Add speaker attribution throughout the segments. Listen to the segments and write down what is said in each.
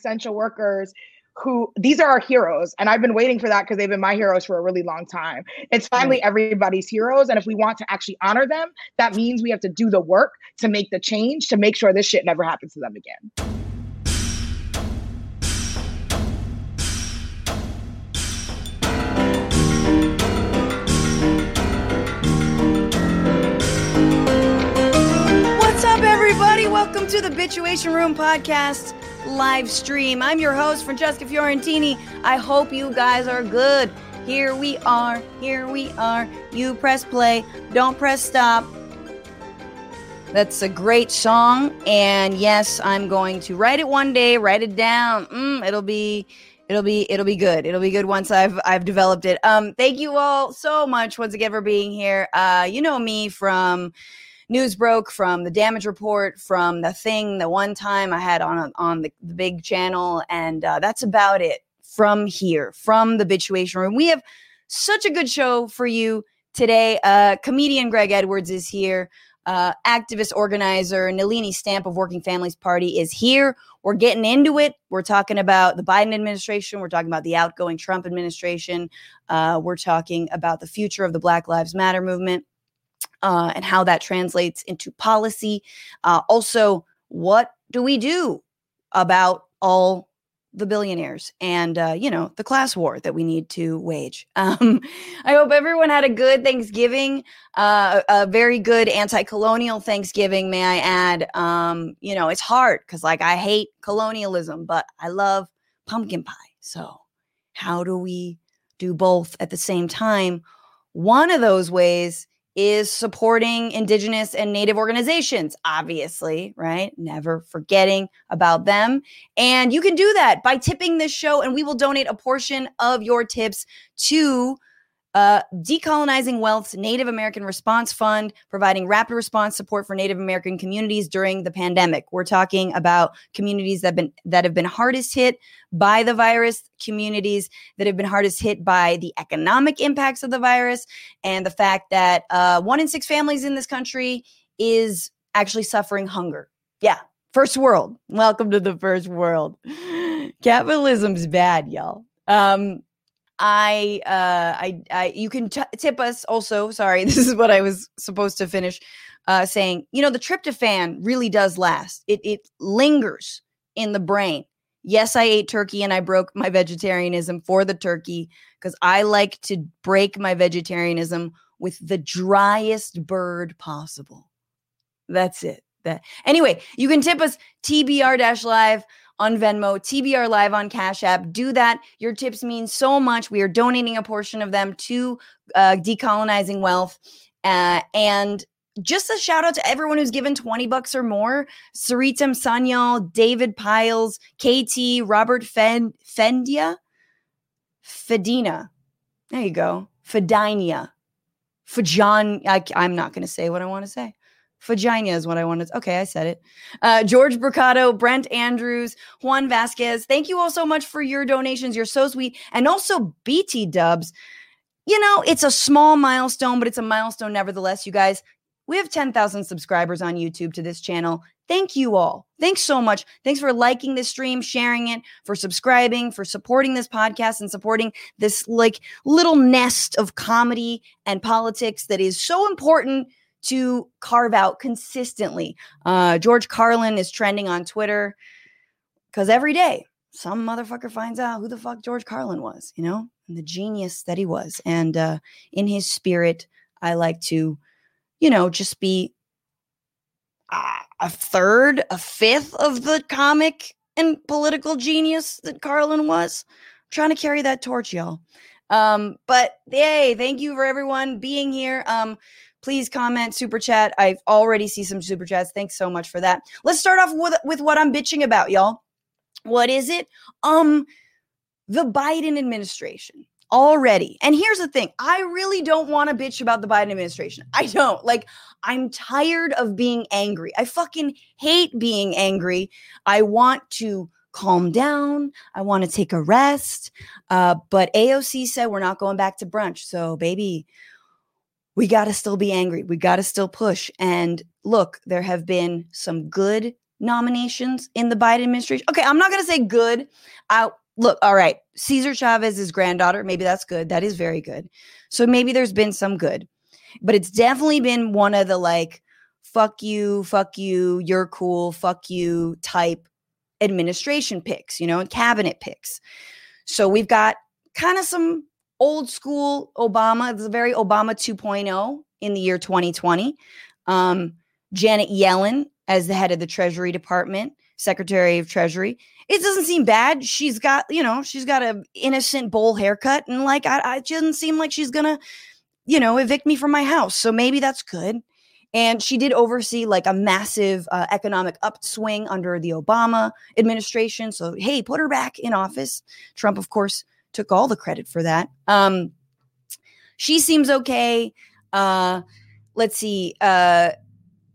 Speaker 1: essential workers who these are our heroes and i've been waiting for that because they've been my heroes for a really long time. It's finally everybody's heroes and if we want to actually honor them that means we have to do the work to make the change to make sure this shit never happens to them again.
Speaker 2: What's up, everybody? Welcome to the Bitchuation Room podcast live stream. I'm your host, Francesca Fiorentini. I hope you guys are good. Here we are. Here we are. You press play. Don't press stop. That's a great song. And yes, I'm going to write it one day, write it down. Mm, it'll be it'll be it'll be good it'll be good once i've i've developed it um thank you all so much once again for being here uh you know me from Newsbroke from the damage report from the thing the one time I had on on the, the big channel, and uh, that's about it from here from the Bitchuation Room. We have such a good show for you today. Uh, comedian Greg Edwards is here. Uh, activist organizer Nelini Stamp of Working Families Party is here. We're getting into it. We're talking about the Biden administration. We're talking about the outgoing Trump administration. Uh, we're talking about the future of the Black Lives Matter movement uh, and how that translates into policy. Uh, also, what do we do about all the billionaires and uh, you know the class war that we need to wage? Um, i hope everyone had a good thanksgiving uh, a very good anti-colonial thanksgiving may i add. Um, you know it's hard because like i hate colonialism but i love pumpkin pie. So how do we do both at the same time? One of those ways is supporting indigenous and native organizations obviously right? Never forgetting about them. And you can do that by tipping this show and we will donate a portion of your tips to uh, Decolonizing Wealth's Native American Response Fund, providing rapid response support for Native American communities during the pandemic. We're talking about communities that have been that have been hardest hit by the virus, communities that have been hardest hit by the economic impacts of the virus, and the fact that uh, one in six families in this country is actually suffering hunger. Yeah, first world. Welcome to the first world. Capitalism's bad, y'all. Um, I, uh, I, I, you can t- tip us also. Sorry, this is what I was supposed to finish uh, saying. You know, the tryptophan really does last. It it lingers in the brain. Yes, I ate turkey and I broke my vegetarianism for the turkey because I like to break my vegetarianism with the driest bird possible. That's it. That anyway, you can tip us TBR live on Venmo, TBR Live on Cash App. Do that. Your tips mean so much. We are donating a portion of them to uh, Decolonizing Wealth. Uh, and just a shout out to everyone who's given 20 bucks or more Saritam Sanyal, David Piles, KT, Robert Fen- Fendia, Fedina. There you go. Fedinia. Fajan. I, I'm not going to say what I want to say. Vagina is what I wanted. Okay, I said it. Uh, George Bricado, Brent Andrews, Juan Vasquez. Thank you all so much for your donations. You're so sweet. And also BT Dubs. You know, it's a small milestone, but it's a milestone nevertheless, you guys. We have 10,000 subscribers on YouTube to this channel. Thank you all. Thanks so much. Thanks for liking this stream, sharing it, for subscribing, for supporting this podcast and supporting this like little nest of comedy and politics that is so important to carve out consistently. Uh, George Carlin is trending on Twitter because every day some motherfucker finds out who the fuck George Carlin was, you know, and the genius that he was. And uh, in his spirit, I like to, you know, just be uh, a third, a fifth of the comic and political genius that Carlin was. I'm trying to carry that torch, y'all. Um, but hey, thank you for everyone being here. Um, please comment, super chat. I've already see some super chats. Thanks so much for that. Let's start off with with what I'm bitching about, y'all. What is it? Um, the Biden administration already. And here's the thing I really don't want to bitch about the Biden administration. I don't. Like, I'm tired of being angry. I fucking hate being angry. I want to calm down. I want to take a rest. Uh, but AOC said we're not going back to brunch. So, baby, we got to still be angry. We got to still push. And look, there have been some good nominations in the Biden administration. Okay, I'm not going to say good. I look, all right. Cesar Chavez's granddaughter, maybe that's good. That is very good. So maybe there's been some good. But it's definitely been one of the like fuck you, fuck you, you're cool, fuck you type administration picks, you know, and cabinet picks. So we've got kind of some old school Obama. It's a very Obama 2.0 in the year 2020. Um, Janet Yellen as the head of the Treasury Department, Secretary of Treasury. It doesn't seem bad. She's got, you know, she's got a innocent bowl haircut, and like, I, I it doesn't seem like she's gonna, you know, evict me from my house. So maybe that's good. And she did oversee like a massive uh, economic upswing under the Obama administration. So hey, put her back in office. Trump, of course, took all the credit for that. Um, she seems okay. Uh, let's see. Uh,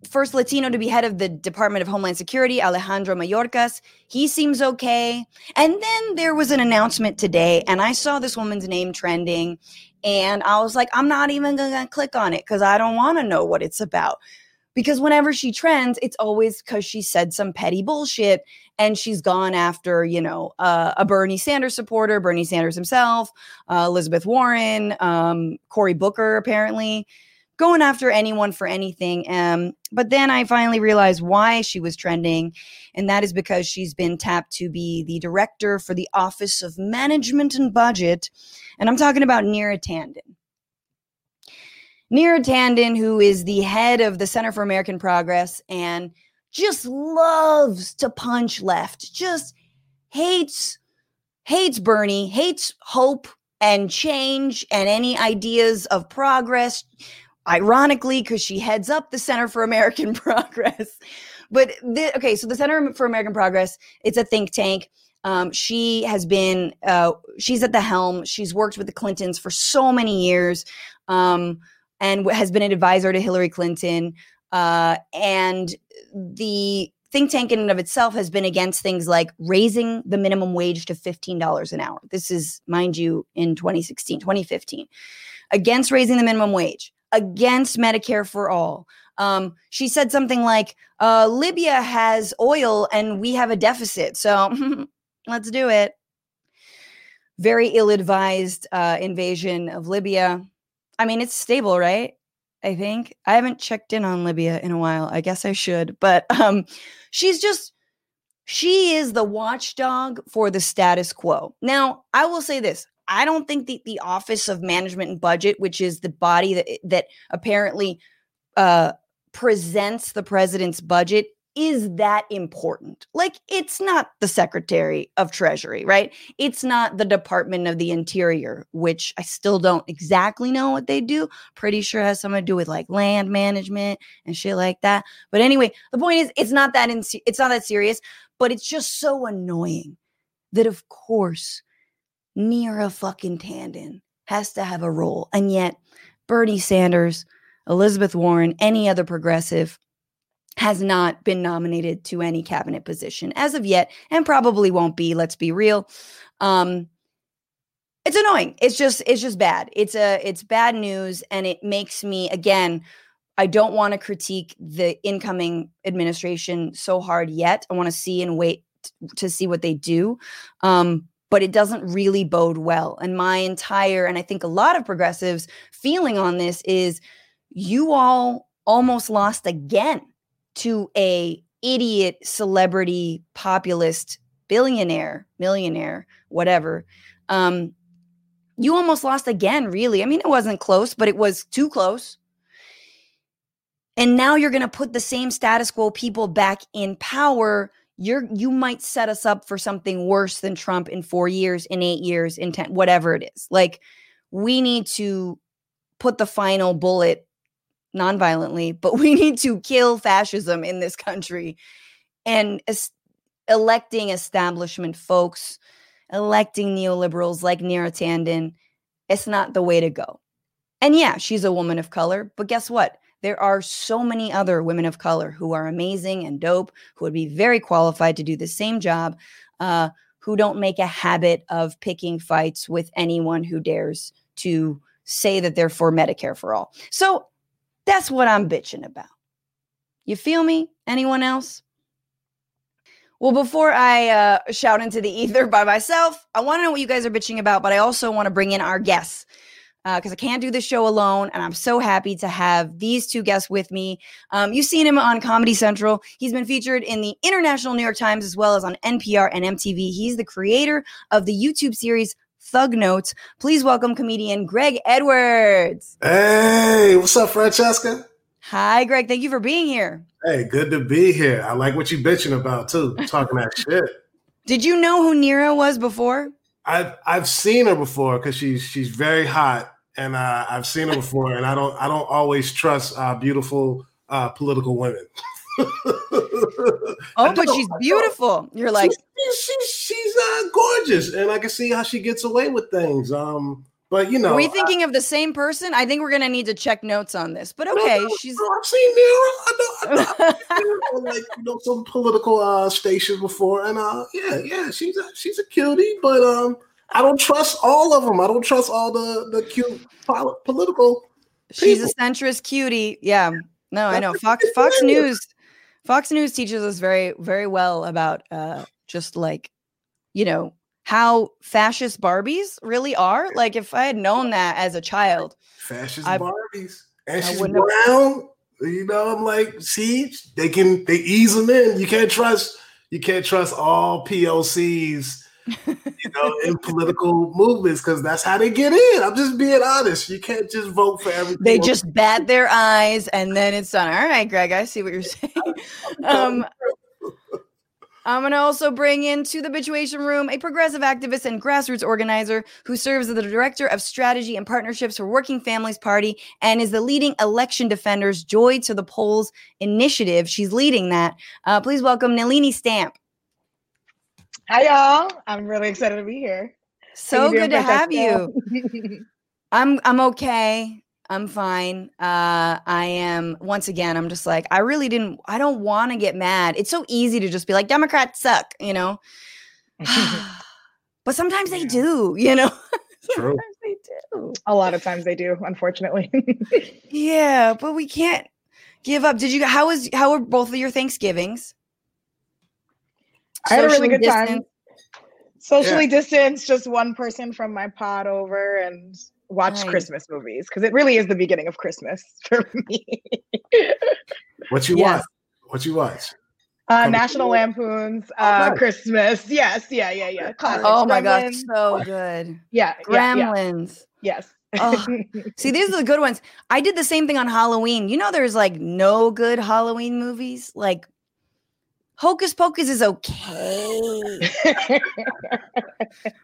Speaker 2: first Latino to be head of the Department of Homeland Security, Alejandro Mayorkas. He seems okay. And then there was an announcement today, and I saw this woman's name trending, and I was like, I'm not even going to click on it because I don't want to know what it's about. Because whenever she trends, it's always because she said some petty bullshit and she's gone after, you know, uh, a Bernie Sanders supporter, Bernie Sanders himself, uh, Elizabeth Warren, um, Cory Booker, apparently going after anyone for anything. Um, but then I finally realized why she was trending, and that is because she's been tapped to be the director for the Office of Management and Budget. And I'm talking about Neera Tanden. Neera Tanden, who is the head of the Center for American Progress and just loves to punch left, just hates hates Bernie, hates hope and change and any ideas of progress ironically, because she heads up the Center for American Progress. But the, okay, so the Center for American Progress, it's a think tank. Um, she has been, uh, she's at the helm. She's worked with the Clintons for so many years um, and has been an advisor to Hillary Clinton. Uh, and the think tank in and of itself has been against things like raising the minimum wage to $15 an hour. This is, mind you, in 2016, 2015, against raising the minimum wage against Medicare for all. Um, she said something like, uh, Libya has oil and we have a deficit. So let's do it. Very ill advised uh, invasion of Libya. I mean, it's stable, right? I think. I haven't checked in on Libya in a while. I guess I should. But um, she's just, she is the watchdog for the status quo. Now, I will say this I don't think the, the Office of Management and Budget, which is the body that that apparently uh, presents the president's budget, is that important. Like, it's not the Secretary of Treasury, right? It's not the Department of the Interior, which I still don't exactly know what they do. Pretty sure has something to do with like land management and shit like that. But anyway, the point is, it's not that in, it's not that serious. But it's just so annoying that, of course Neera fucking Tanden has to have a role. And yet, Bernie Sanders, Elizabeth Warren, any other progressive has not been nominated to any cabinet position as of yet and probably won't be let's be real. Um it's annoying. It's just it's just bad. It's a it's bad news and it makes me again i don't want to critique the incoming administration so hard yet. I want to see and wait to see what they do. Um but it doesn't really bode well. And my entire, and I think a lot of progressives feeling on this is you all almost lost again to a idiot celebrity populist billionaire, millionaire, whatever. Um, you almost lost again, really. I mean, it wasn't close, but it was too close. And now you're going to put the same status quo people back in power you're you might set us up for something worse than Trump in 4 years, in 8 years, in 10 whatever it is. Like we need to put the final bullet non-violently, but we need to kill fascism in this country and es- electing establishment folks, electing neoliberals like Neera Tanden, it's not the way to go. And yeah, she's a woman of color, but guess what? There are so many other women of color who are amazing and dope, who would be very qualified to do the same job, uh, who don't make a habit of picking fights with anyone who dares to say that they're for Medicare for all. So that's what I'm bitching about. You feel me? Anyone else? Well, before I uh, shout into the ether by myself, I want to know what you guys are bitching about, but I also want to bring in our guests because uh, I can't do this show alone. And I'm so happy to have these two guests with me. Um, you've seen him on Comedy Central. He's been featured in the International New York Times as well as on NPR and MTV. He's the creator of the YouTube series Thug Notes. Please welcome comedian Greg Edwards.
Speaker 3: Hey, what's up, Francesca?
Speaker 2: Hi, Greg. Thank you for being here.
Speaker 3: Hey, good to be here. I like what you bitching about too, talking that shit.
Speaker 2: Did you know who Neera was before?
Speaker 3: I've I've seen her before because she's she's very hot and uh, I've seen her before, and I don't I don't always trust uh, beautiful uh, political women.
Speaker 2: oh, but she's beautiful. You're like
Speaker 3: she's she's, she's uh, gorgeous, and I can see how she gets away with things. Um, but you know,
Speaker 2: are we thinking I, of the same person? I think we're gonna need to check notes on this. But okay, no, no, she's.
Speaker 3: No, I've seen. I know, I know, like you know some political uh, stations before, and uh, yeah, yeah, she's a, she's a cutie, but um, I don't trust all of them. I don't trust all the the cute political.
Speaker 2: She's a centrist cutie. Yeah. No, I know. Fox Fox News. Fox News teaches us very very well about uh just like you know how fascist Barbies really are. Like if I had known that as a child.
Speaker 3: Fascist I, Barbies. And she's brown. You know, I'm like, see, they can they ease them in. You can't trust you can't trust all POCs you know, in political movements because that's how they get in. I'm just being honest. You can't just vote for everything.
Speaker 2: They just bat their eyes and then it's done. All right, Greg, I see what you're saying. Um, I'm going to also bring into the Bitchuation Room a progressive activist and grassroots organizer who serves as the director of strategy and partnerships for Working Families Party and is the leading election defenders Joy to the Polls initiative. She's leading that. Uh, please welcome Nelini Stamp.
Speaker 1: Hi, y'all. I'm really excited to be here.
Speaker 2: So good to have you. I'm I'm okay. I'm fine. Uh, I am once again. I'm just like I really didn't. I don't want to get mad. It's so easy to just be like Democrats suck, you know. but sometimes they do, you know.
Speaker 3: True.
Speaker 1: they do. A lot of times they do, unfortunately.
Speaker 2: yeah, but we can't give up. Did you? How was? How were both of your Thanksgivings?
Speaker 1: I had a really good distance. time. Socially yeah. distanced, just one person from my pod over and watch nice. Christmas movies because it really is the beginning of Christmas for me.
Speaker 3: what you yes. watch? What you watch?
Speaker 1: Uh, National Lampoon's oh, uh, oh, Christmas. Yes, yeah, yeah, yeah.
Speaker 2: Classics. Oh my god, so good.
Speaker 1: Yeah,
Speaker 2: Gremlins.
Speaker 1: Yeah, yeah. Yes.
Speaker 2: oh, see, these are the good ones. I did the same thing on Halloween. You know, there's like no good Halloween movies. Like Hocus Pocus is okay.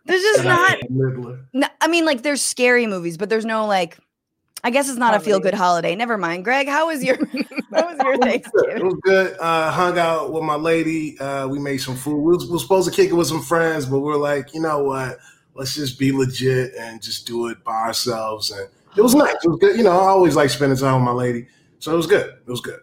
Speaker 2: there's just not. No, I mean, like there's scary movies, but there's no like. I guess it's not holiday. a feel good holiday. Never mind, Greg. How was your How was your Thanksgiving?
Speaker 3: It was good. Uh, hung out with my lady. Uh, we made some food. We was, we was supposed to kick it with some friends, but we are like, you know what? Let's just be legit and just do it by ourselves. And it was nice. It was good. You know, I always like spending time with my lady, so it was good. It was good.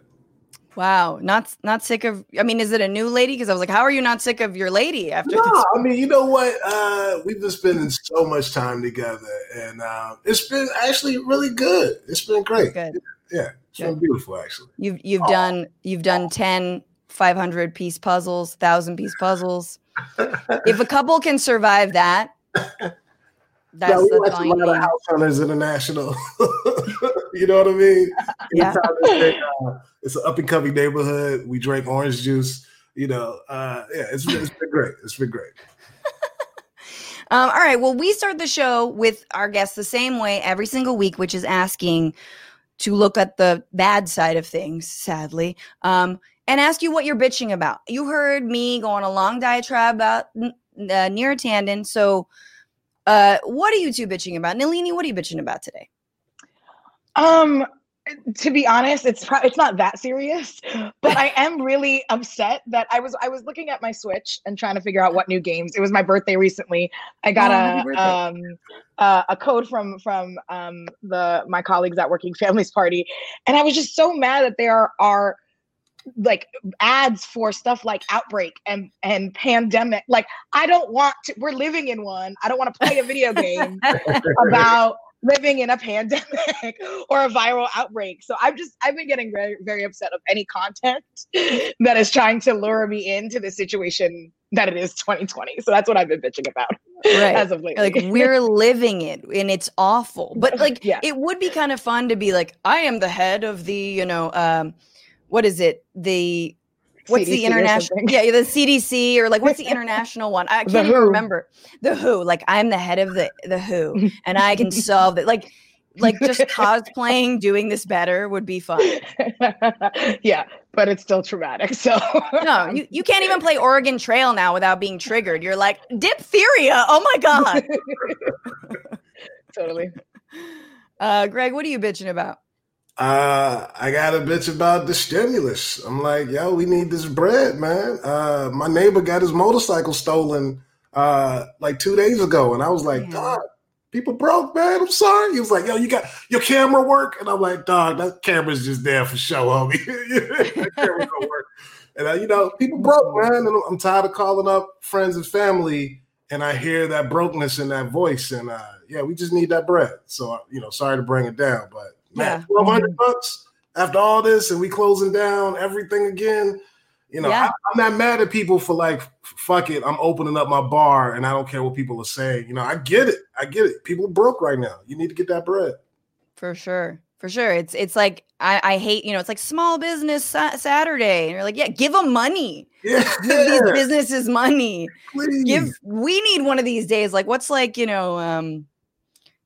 Speaker 2: Wow, not not sick of. I mean, is it a new lady? Because I was like, how are you not sick of your lady after?
Speaker 3: No, this? I mean, you know what? Uh, we've been spending so much time together, and uh, it's been actually really good. It's been great. Good. Yeah, it's good. been beautiful actually.
Speaker 2: You've you've oh. done you've done 10 500 piece puzzles, thousand piece puzzles. if a couple can survive that,
Speaker 3: that's, yeah, we watch a lot of House Hunters International. you know what I mean? Yeah. uh, it's an up and coming neighborhood. We drank orange juice. You know, uh, yeah, it's, it's been great. It's been great.
Speaker 2: um, all right. Well, we start the show with our guests the same way every single week, which is asking to look at the bad side of things, sadly, um, and ask you what you're bitching about. You heard me go on a long diatribe about uh, Neera Tanden. So, uh, what are you two bitching about? Nelini, what are you bitching about today?
Speaker 1: Um, to be honest, it's pro- it's not that serious, but I am really upset that I was I was looking at my Switch and trying to figure out what new games. It was my birthday recently. I got oh, a um uh, a code from from um the my colleagues at Working Families Party, and I was just so mad that there are like ads for stuff like outbreak and and pandemic like i don't want to we're living in one i don't want to play a video game about living in a pandemic or a viral outbreak. So I've just I've been getting very very upset of any content that is trying to lure me into the situation that it is 2020. So that's what I've been bitching about right. as of.
Speaker 2: Like we're living it and it's awful. But like yeah. it would be kind of fun to be like, I am the head of the, you know, um, what is it? The what's CDC the international yeah the cdc or like what's the international one? I can't even remember. The who. Like i'm the head of the the who and i can solve it. Like like just cosplaying doing this better would be fun.
Speaker 1: Yeah but it's still traumatic so.
Speaker 2: No you, you can't even play oregon trail now without being triggered. You're like diphtheria oh my god.
Speaker 1: Totally.
Speaker 2: Uh greg what are you bitching about
Speaker 3: uh, I got a bitch about the stimulus. I'm like, yo, we need this bread, man. Uh, my neighbor got his motorcycle stolen uh, like two days ago, and I was like, God, people broke, man. I'm sorry. He was like, yo, you got your camera work, and I'm like, dog, that camera's just there for show, homie. that camera don't work. And uh, you know, people broke, man. And I'm tired of calling up friends and family, and I hear that brokenness in that voice, and uh, yeah, we just need that bread. So you know, sorry to bring it down, but man, twelve hundred bucks after all this, and we closing down everything again. You know, yeah. I, am not mad at people for like, fuck it, I'm opening up my bar, and I don't care what people are saying. You know, I get it, I get it. People are broke right now. You need to get that bread.
Speaker 2: For sure, for sure. It's it's like I, I hate you know it's like small business sa- Saturday, and you're like, yeah, give them money. Yeah. Give these businesses money. Please. Give. We need one of these days. Like, what's like you know, um,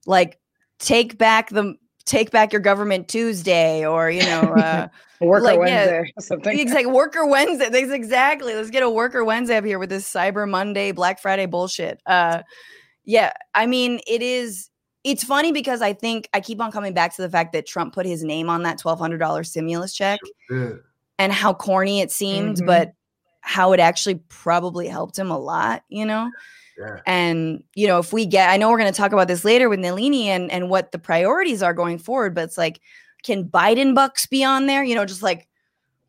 Speaker 2: like take back the take back your government Tuesday or you know uh
Speaker 1: worker like, Wednesday yeah, something.
Speaker 2: Exactly. Worker Wednesday. That's exactly. Let's get a worker Wednesday up here with this Cyber Monday, Black Friday bullshit. Uh yeah, I mean it is it's funny because I think I keep on coming back to the fact that Trump put his name on that twelve hundred dollar stimulus check and how corny it seemed, mm-hmm. but how it actually probably helped him a lot, you know? And, you know, if we get, I know we're going to talk about this later with Nelini and, and what the priorities are going forward, but it's like, can Biden bucks be on there? You know, just like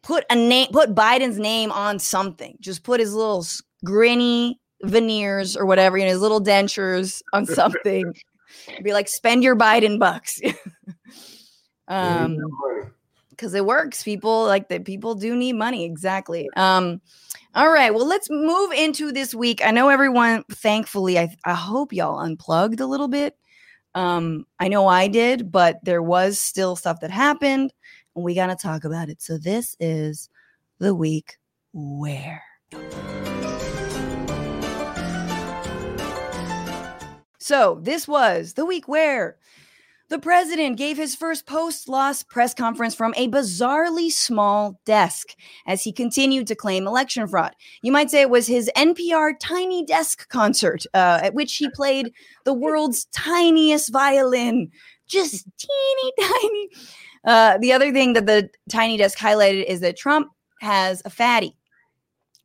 Speaker 2: put a name, put Biden's name on something. Just put his little grinny veneers or whatever, you know, his little dentures on something. be like, spend your Biden bucks. um, because it works. People like that. People do need money. Exactly. Um, all right. Well, let's move into this week. I know everyone, thankfully, I, I hope y'all unplugged a little bit. Um, I know I did, but there was still stuff that happened, and we got to talk about it. So, this is the week where. So, this was the week where the president gave his first post loss press conference from a bizarrely small desk as he continued to claim election fraud. You might say it was his NPR Tiny Desk concert, uh, at which he played the world's tiniest violin, just teeny tiny. Uh, the other thing that the Tiny Desk highlighted is that Trump has a fatty.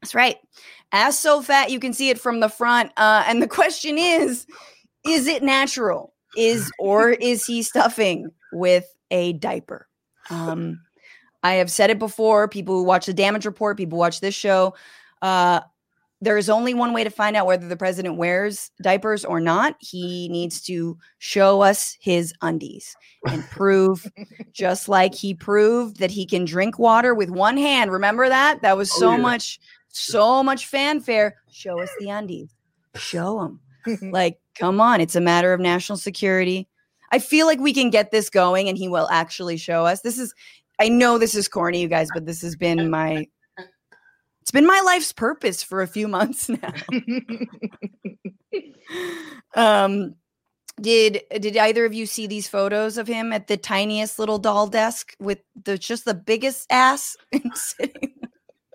Speaker 2: That's right. Ass so fat you can see it from the front. Uh, and the question is, is it natural? Is or is he stuffing with a diaper? Um, I have said it before. People who watch the damage report, people watch this show. Uh, there is only one way to find out whether the president wears diapers or not. He needs to show us his undies and prove, just like he proved that he can drink water with one hand. Remember that? That was oh, so oh, yeah. much, so much fanfare. Show us the undies. Show them. like, come on, it's a matter of national security. I feel like we can get this going and he will actually show us. This is I know this is corny, you guys, but this has been my it's been my life's purpose for a few months now. um did did either of you see these photos of him at the tiniest little doll desk with the just the biggest ass sitting?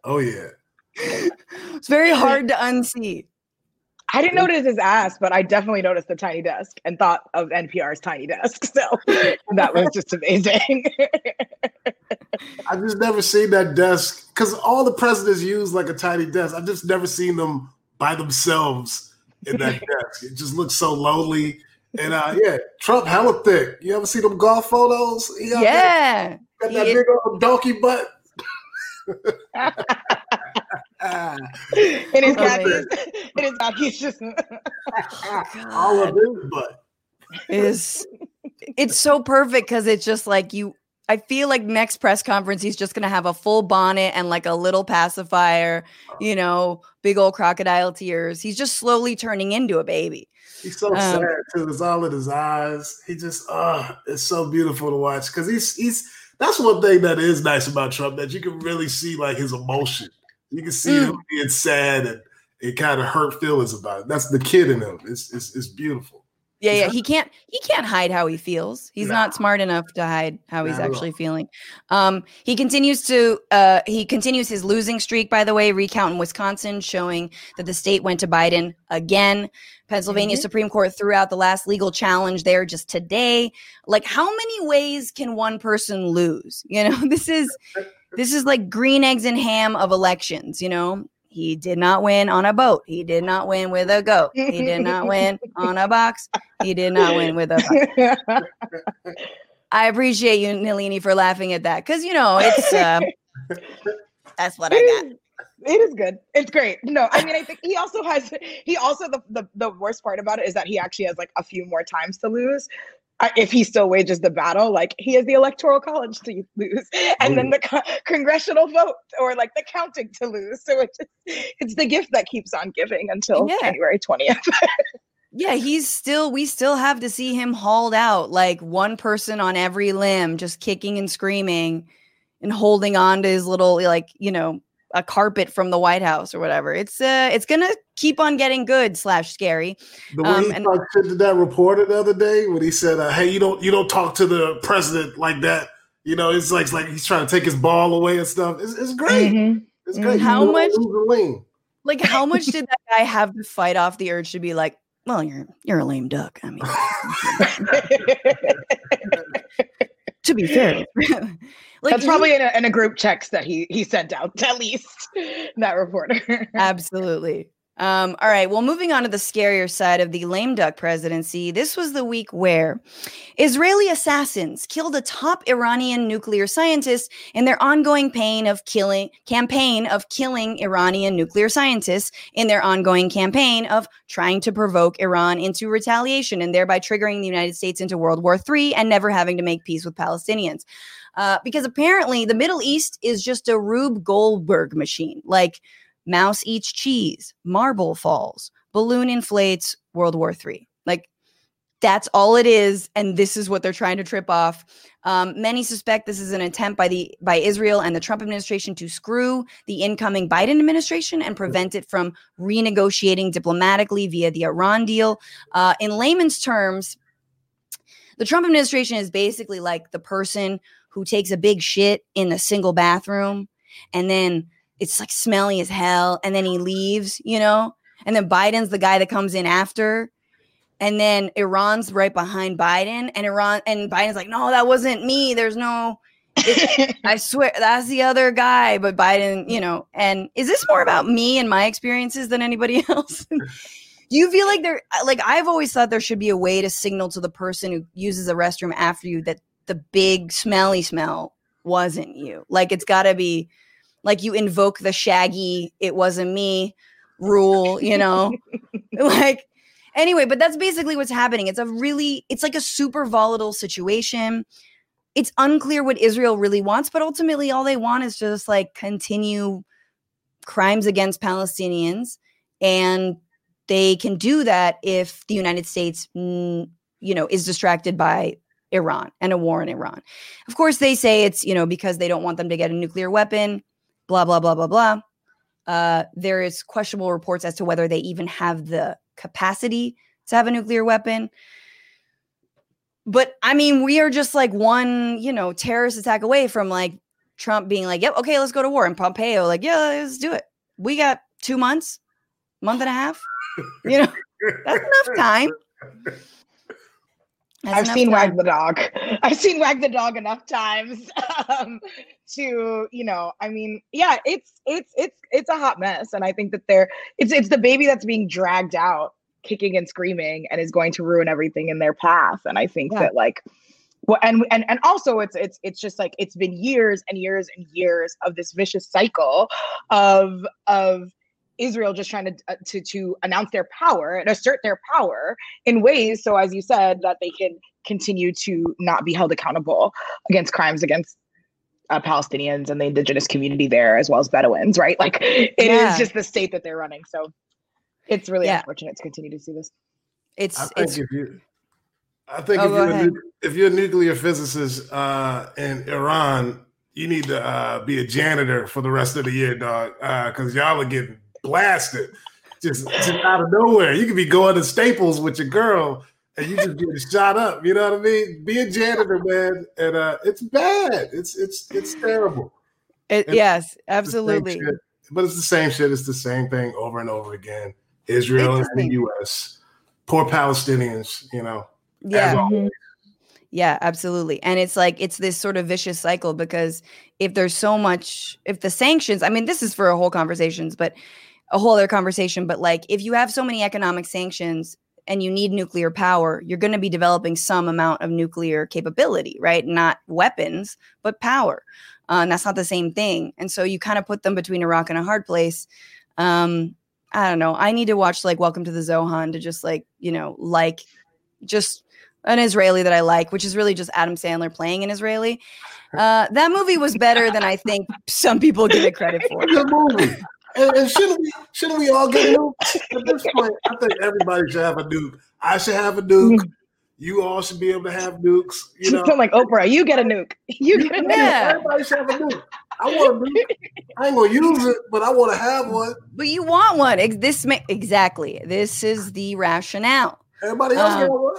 Speaker 3: Oh yeah.
Speaker 2: it's very hard to unsee.
Speaker 1: I didn't notice his ass, but I definitely noticed the tiny desk and thought of NPR's tiny desk. So that was just amazing.
Speaker 3: I just never seen that desk because all the presidents use like a tiny desk. I've just never seen them by themselves in that desk. It just looks so lonely. And uh, yeah, Trump hella thick. You ever see them golf photos?
Speaker 2: yeah.
Speaker 3: Got that big old donkey butt.
Speaker 1: it is not. It is not. He's just
Speaker 3: all of his butt
Speaker 2: is it's so perfect because it's just like you I feel like next press conference he's just gonna have a full bonnet and like a little pacifier, you know, big old crocodile tears. He's just slowly turning into a baby.
Speaker 3: He's so um, sad too. It's all in his eyes. He just, uh, it's so beautiful to watch because he's he's. That's one thing that is nice about Trump that you can really see like his emotion. You can see mm. him being sad and it kind of hurt feelings about it. That's the kid in him. It's it's, it's beautiful.
Speaker 2: Yeah, yeah. He can't he can't hide how he feels. He's nah. not smart enough to hide how he's actually feeling. Um, he continues to uh he continues his losing streak, by the way, recount in Wisconsin showing that the state went to Biden again. Pennsylvania mm-hmm. Supreme Court threw out the last legal challenge there just today. Like how many ways can one person lose? You know, this is this is like green eggs and ham of elections, you know? He did not win on a boat. He did not win with a goat. He did not win on a box. He did not win with a box. I appreciate you, Nelini, for laughing at that because you know it's uh, that's what I got.
Speaker 1: It is good. It's great. No, I mean, I think he also has. He also the, the the worst part about it is that he actually has like a few more times to lose if he still wages the battle, like he has the electoral college to lose, and then the co- congressional vote or like the counting to lose. So it's it's the gift that keeps on giving until yeah. January twentieth.
Speaker 2: yeah, he's still. We still have to see him hauled out, like one person on every limb, just kicking and screaming, and holding on to his little, like you know, a carpet from the White House or whatever. It's uh it's gonna keep on getting good slash scary.
Speaker 3: The way um, he and, talked to that reporter the other day when he said, uh, "Hey, you don't you don't talk to the president like that." You know, it's like it's like he's trying to take his ball away and stuff. It's, it's great. Mm-hmm. It's great.
Speaker 2: How much? Like how much did that guy have to fight off the urge to be like, "Well, you're you're a lame duck." I mean. to be fair.
Speaker 1: Like That's probably in a, in a group text that he he sent out at least that reporter.
Speaker 2: Absolutely. Um, all right. Well, moving on to the scarier side of the lame duck presidency, this was the week where Israeli assassins killed a top Iranian nuclear scientist in their ongoing pain of killing campaign of killing Iranian nuclear scientists in their ongoing campaign of trying to provoke Iran into retaliation and thereby triggering the United States into World War III and never having to make peace with Palestinians. Uh, because apparently the Middle East is just a Rube Goldberg machine. Like mouse eats cheese, marble falls, balloon inflates, World War III. Like that's all it is, and this is what they're trying to trip off. Um, many suspect this is an attempt by the by Israel and the Trump administration to screw the incoming Biden administration and prevent it from renegotiating diplomatically via the Iran deal. Uh, in layman's terms, the Trump administration is basically like the person who takes a big shit in a single bathroom and then it's like smelly as hell and then he leaves, you know? And then Biden's the guy that comes in after. And then Iran's right behind Biden and Iran and Biden's like, "No, that wasn't me. There's no I swear that's the other guy, but Biden, you know, and is this more about me and my experiences than anybody else? Do you feel like there like I've always thought there should be a way to signal to the person who uses a restroom after you that the big smelly smell wasn't you. Like it's got to be like you invoke the shaggy it wasn't me rule, you know. like anyway, but that's basically what's happening. It's a really it's like a super volatile situation. It's unclear what Israel really wants, but ultimately all they want is just like continue crimes against Palestinians and they can do that if the United States you know is distracted by Iran and a war in Iran. Of course, they say it's, you know, because they don't want them to get a nuclear weapon, blah, blah, blah, blah, blah. Uh, there is questionable reports as to whether they even have the capacity to have a nuclear weapon. But I mean, we are just like one, you know, terrorist attack away from like Trump being like, yep, okay, let's go to war. And Pompeo, like, yeah, let's do it. We got two months, month and a half. You know, that's enough time.
Speaker 1: I've seen time. Wag the Dog. I've seen Wag the Dog enough times um, to, you know, I mean, yeah, it's it's it's it's a hot mess, and I think that they're it's it's the baby that's being dragged out, kicking and screaming, and is going to ruin everything in their path. And I think yeah. that like, well, and and and also it's it's it's just like it's been years and years and years of this vicious cycle of of Israel just trying to, uh, to to announce their power and assert their power in ways so as you said that they can continue to not be held accountable against crimes against uh, Palestinians and the indigenous community there as well as Bedouins right like it yeah. is just the state that they're running so it's really yeah. unfortunate to continue to see this
Speaker 2: it's I think
Speaker 3: it's, if you I think oh, if, you're a, if you're a nuclear physicist uh, in Iran you need to uh, be a janitor for the rest of the year, dog, because uh, y'all are getting blasted just, just out of nowhere. You could be going to Staples with your girl and you just getting shot up. You know what I mean? Be a janitor, man, and uh, it's bad. It's it's it's terrible.
Speaker 2: It, yes, absolutely.
Speaker 3: But it's the same shit. It's the same thing over and over again. Israel and the U.S. Poor Palestinians. You know.
Speaker 2: Yeah. Mm-hmm. Yeah, absolutely. And it's like it's this sort of vicious cycle because if there's so much if the sanctions, I mean this is for a whole conversations, but a whole other conversation, but like if you have so many economic sanctions and you need nuclear power, you're going to be developing some amount of nuclear capability, right? Not weapons, but power. Uh, and that's not the same thing. And so you kind of put them between a rock and a hard place. Um, I don't know. I need to watch like Welcome to the Zohan to just like, you know, like just an Israeli that I like, which is really just Adam Sandler playing an Israeli. Uh, that movie was better than I think some people give it credit for.
Speaker 3: Good movie. And, and, shouldn't we shouldn't we all get a nuke? At this point, I think everybody should have a nuke. I should have a nuke. You all should be able to have nukes. You know,
Speaker 1: like Oprah, you get a nuke. You get a nuke.
Speaker 3: Yeah. Everybody should have a nuke. I want a nuke. I ain't gonna use it, but I want to have one.
Speaker 2: But you want one. This ma- exactly. This is the rationale.
Speaker 3: Everybody else um, one.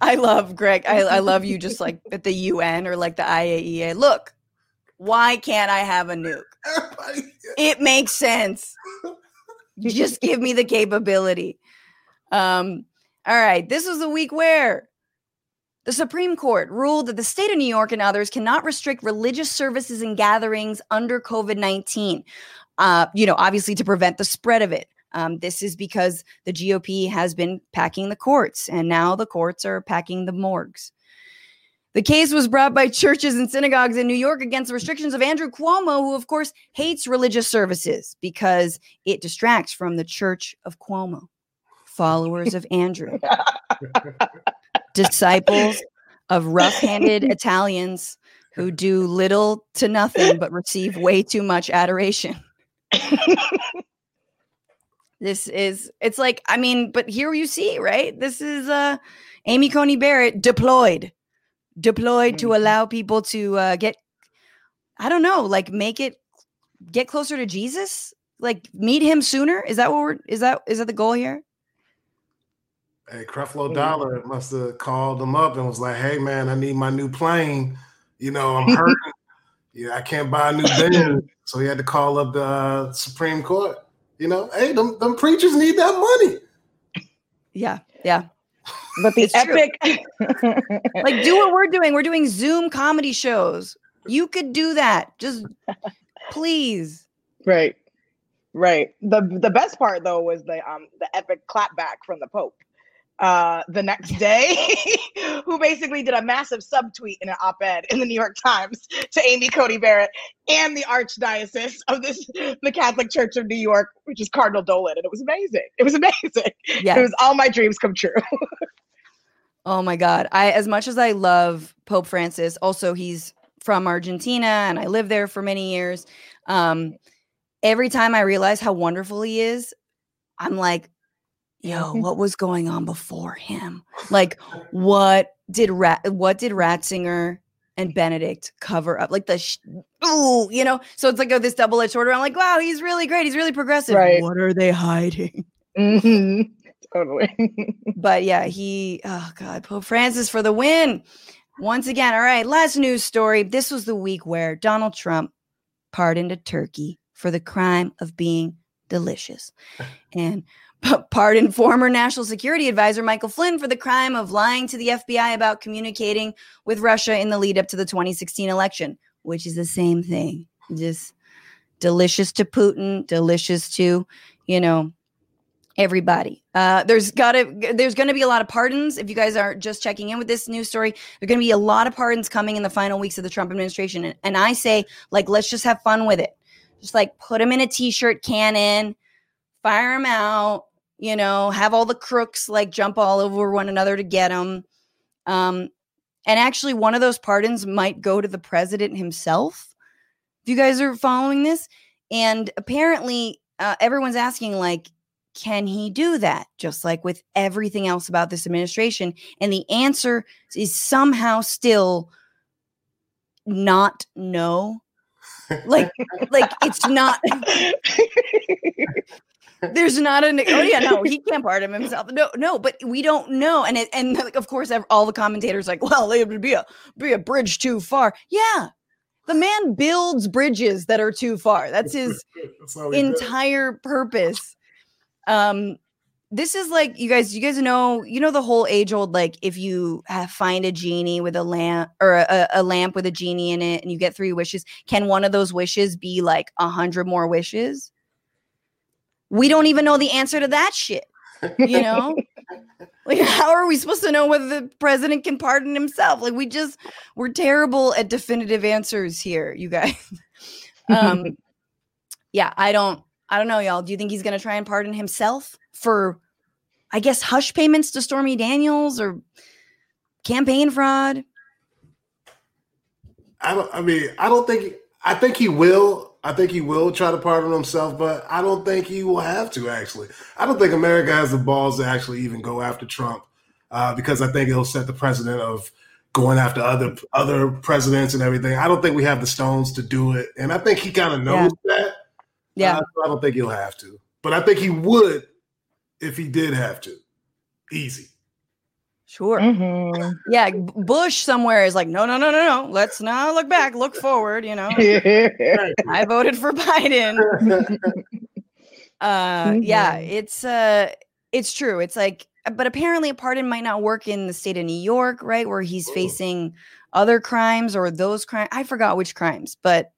Speaker 2: I love Greg. I, I love you just like at the UN or like the IAEA. Look, why can't I have a nuke? It makes sense. just give me the capability. Um, all right. This was a week where the Supreme Court ruled that the state of New York and others cannot restrict religious services and gatherings under COVID 19, uh, you know, obviously to prevent the spread of it. Um, this is because the GOP has been packing the courts, and now the courts are packing the morgues. The case was brought by churches and synagogues in New York against the restrictions of Andrew Cuomo, who, of course, hates religious services because it distracts from the Church of Cuomo, followers of Andrew, disciples of rough handed Italians who do little to nothing but receive way too much adoration. This is it's like I mean, but here you see, right? This is uh Amy Coney Barrett deployed, deployed mm-hmm. to allow people to uh, get I don't know, like make it get closer to Jesus, like meet him sooner. Is that what we're is that is that the goal here?
Speaker 3: Hey, Creflo Dollar must have called them up and was like, "Hey, man, I need my new plane. You know, I'm hurting. yeah, I can't buy a new Benz." so he had to call up the uh, Supreme Court. You know, hey, them, them preachers need that money.
Speaker 2: Yeah, yeah.
Speaker 1: But the epic,
Speaker 2: like, do what we're doing. We're doing Zoom comedy shows. You could do that. Just please.
Speaker 1: Right, right. the The best part though was the um the epic clapback from the Pope uh, the next day, who basically did a massive subtweet in an op-ed in the New York Times to Amy Coney Barrett and the archdiocese of this the Catholic Church of New York, which is Cardinal Dolan, and it was amazing. It was amazing. Yes. It was all my dreams come true.
Speaker 2: oh my God! I as much as I love Pope Francis, also he's from Argentina, and I lived there for many years. Um, every time I realize how wonderful he is, I'm like, yo, what was going on before him? Like, what did Rat? What did Ratzinger and Benedict cover up? Like the, sh- ooh, you know. So it's like oh, this double edged sword. I'm like, wow, he's really great. He's really progressive.
Speaker 1: Right.
Speaker 2: What are they hiding?
Speaker 1: Mm-hmm. Totally.
Speaker 2: but yeah, he. Oh God, Pope Francis for the win. Once again, all right. Last news story. This was the week where Donald Trump pardoned a turkey for the crime of being delicious, and pardon former National Security Advisor Michael Flynn for the crime of lying to the FBI about communicating with Russia in the lead up to the 2016 election, which is the same thing. Just delicious to Putin, delicious to, you know, everybody. Uh, there's gotta there's gonna be a lot of pardons. If you guys are just checking in with this news story, there's gonna be a lot of pardons coming in the final weeks of the Trump administration. And, and I say, like, let's just have fun with it. Just like put them in a t-shirt cannon, fire them out, you know, have all the crooks like jump all over one another to get them. Um, and actually, one of those pardons might go to the president himself. If you guys are following this, and apparently, uh, everyone's asking, like, can he do that? Just like with everything else about this administration. And the answer is somehow still not no. Like, like it's not. there's not a oh yeah no he can't pardon himself. No no but we don't know and it, and like, of course all the commentators like well it would be a be a bridge too far. Yeah the man builds bridges that are too far. That's his entire purpose. Um, this is like you guys. You guys know, you know the whole age old like if you have, find a genie with a lamp or a, a lamp with a genie in it, and you get three wishes. Can one of those wishes be like a hundred more wishes? We don't even know the answer to that shit. You know, like how are we supposed to know whether the president can pardon himself? Like we just we're terrible at definitive answers here, you guys. um, yeah, I don't. I don't know, y'all. Do you think he's going to try and pardon himself for, I guess, hush payments to Stormy Daniels or campaign fraud?
Speaker 3: I don't. I mean, I don't think. I think he will. I think he will try to pardon himself, but I don't think he will have to. Actually, I don't think America has the balls to actually even go after Trump uh, because I think it'll set the precedent of going after other other presidents and everything. I don't think we have the stones to do it, and I think he kind of knows yeah. that.
Speaker 2: Yeah. Uh,
Speaker 3: I don't think he'll have to, but I think he would if he did have to. Easy.
Speaker 2: Sure. Mm-hmm. Yeah. Bush somewhere is like, no, no, no, no, no. Let's not look back. Look forward. You know, I voted for Biden. uh, mm-hmm. yeah, it's uh, it's true. It's like, but apparently a pardon might not work in the state of New York, right, where he's Ooh. facing other crimes or those crimes. I forgot which crimes, but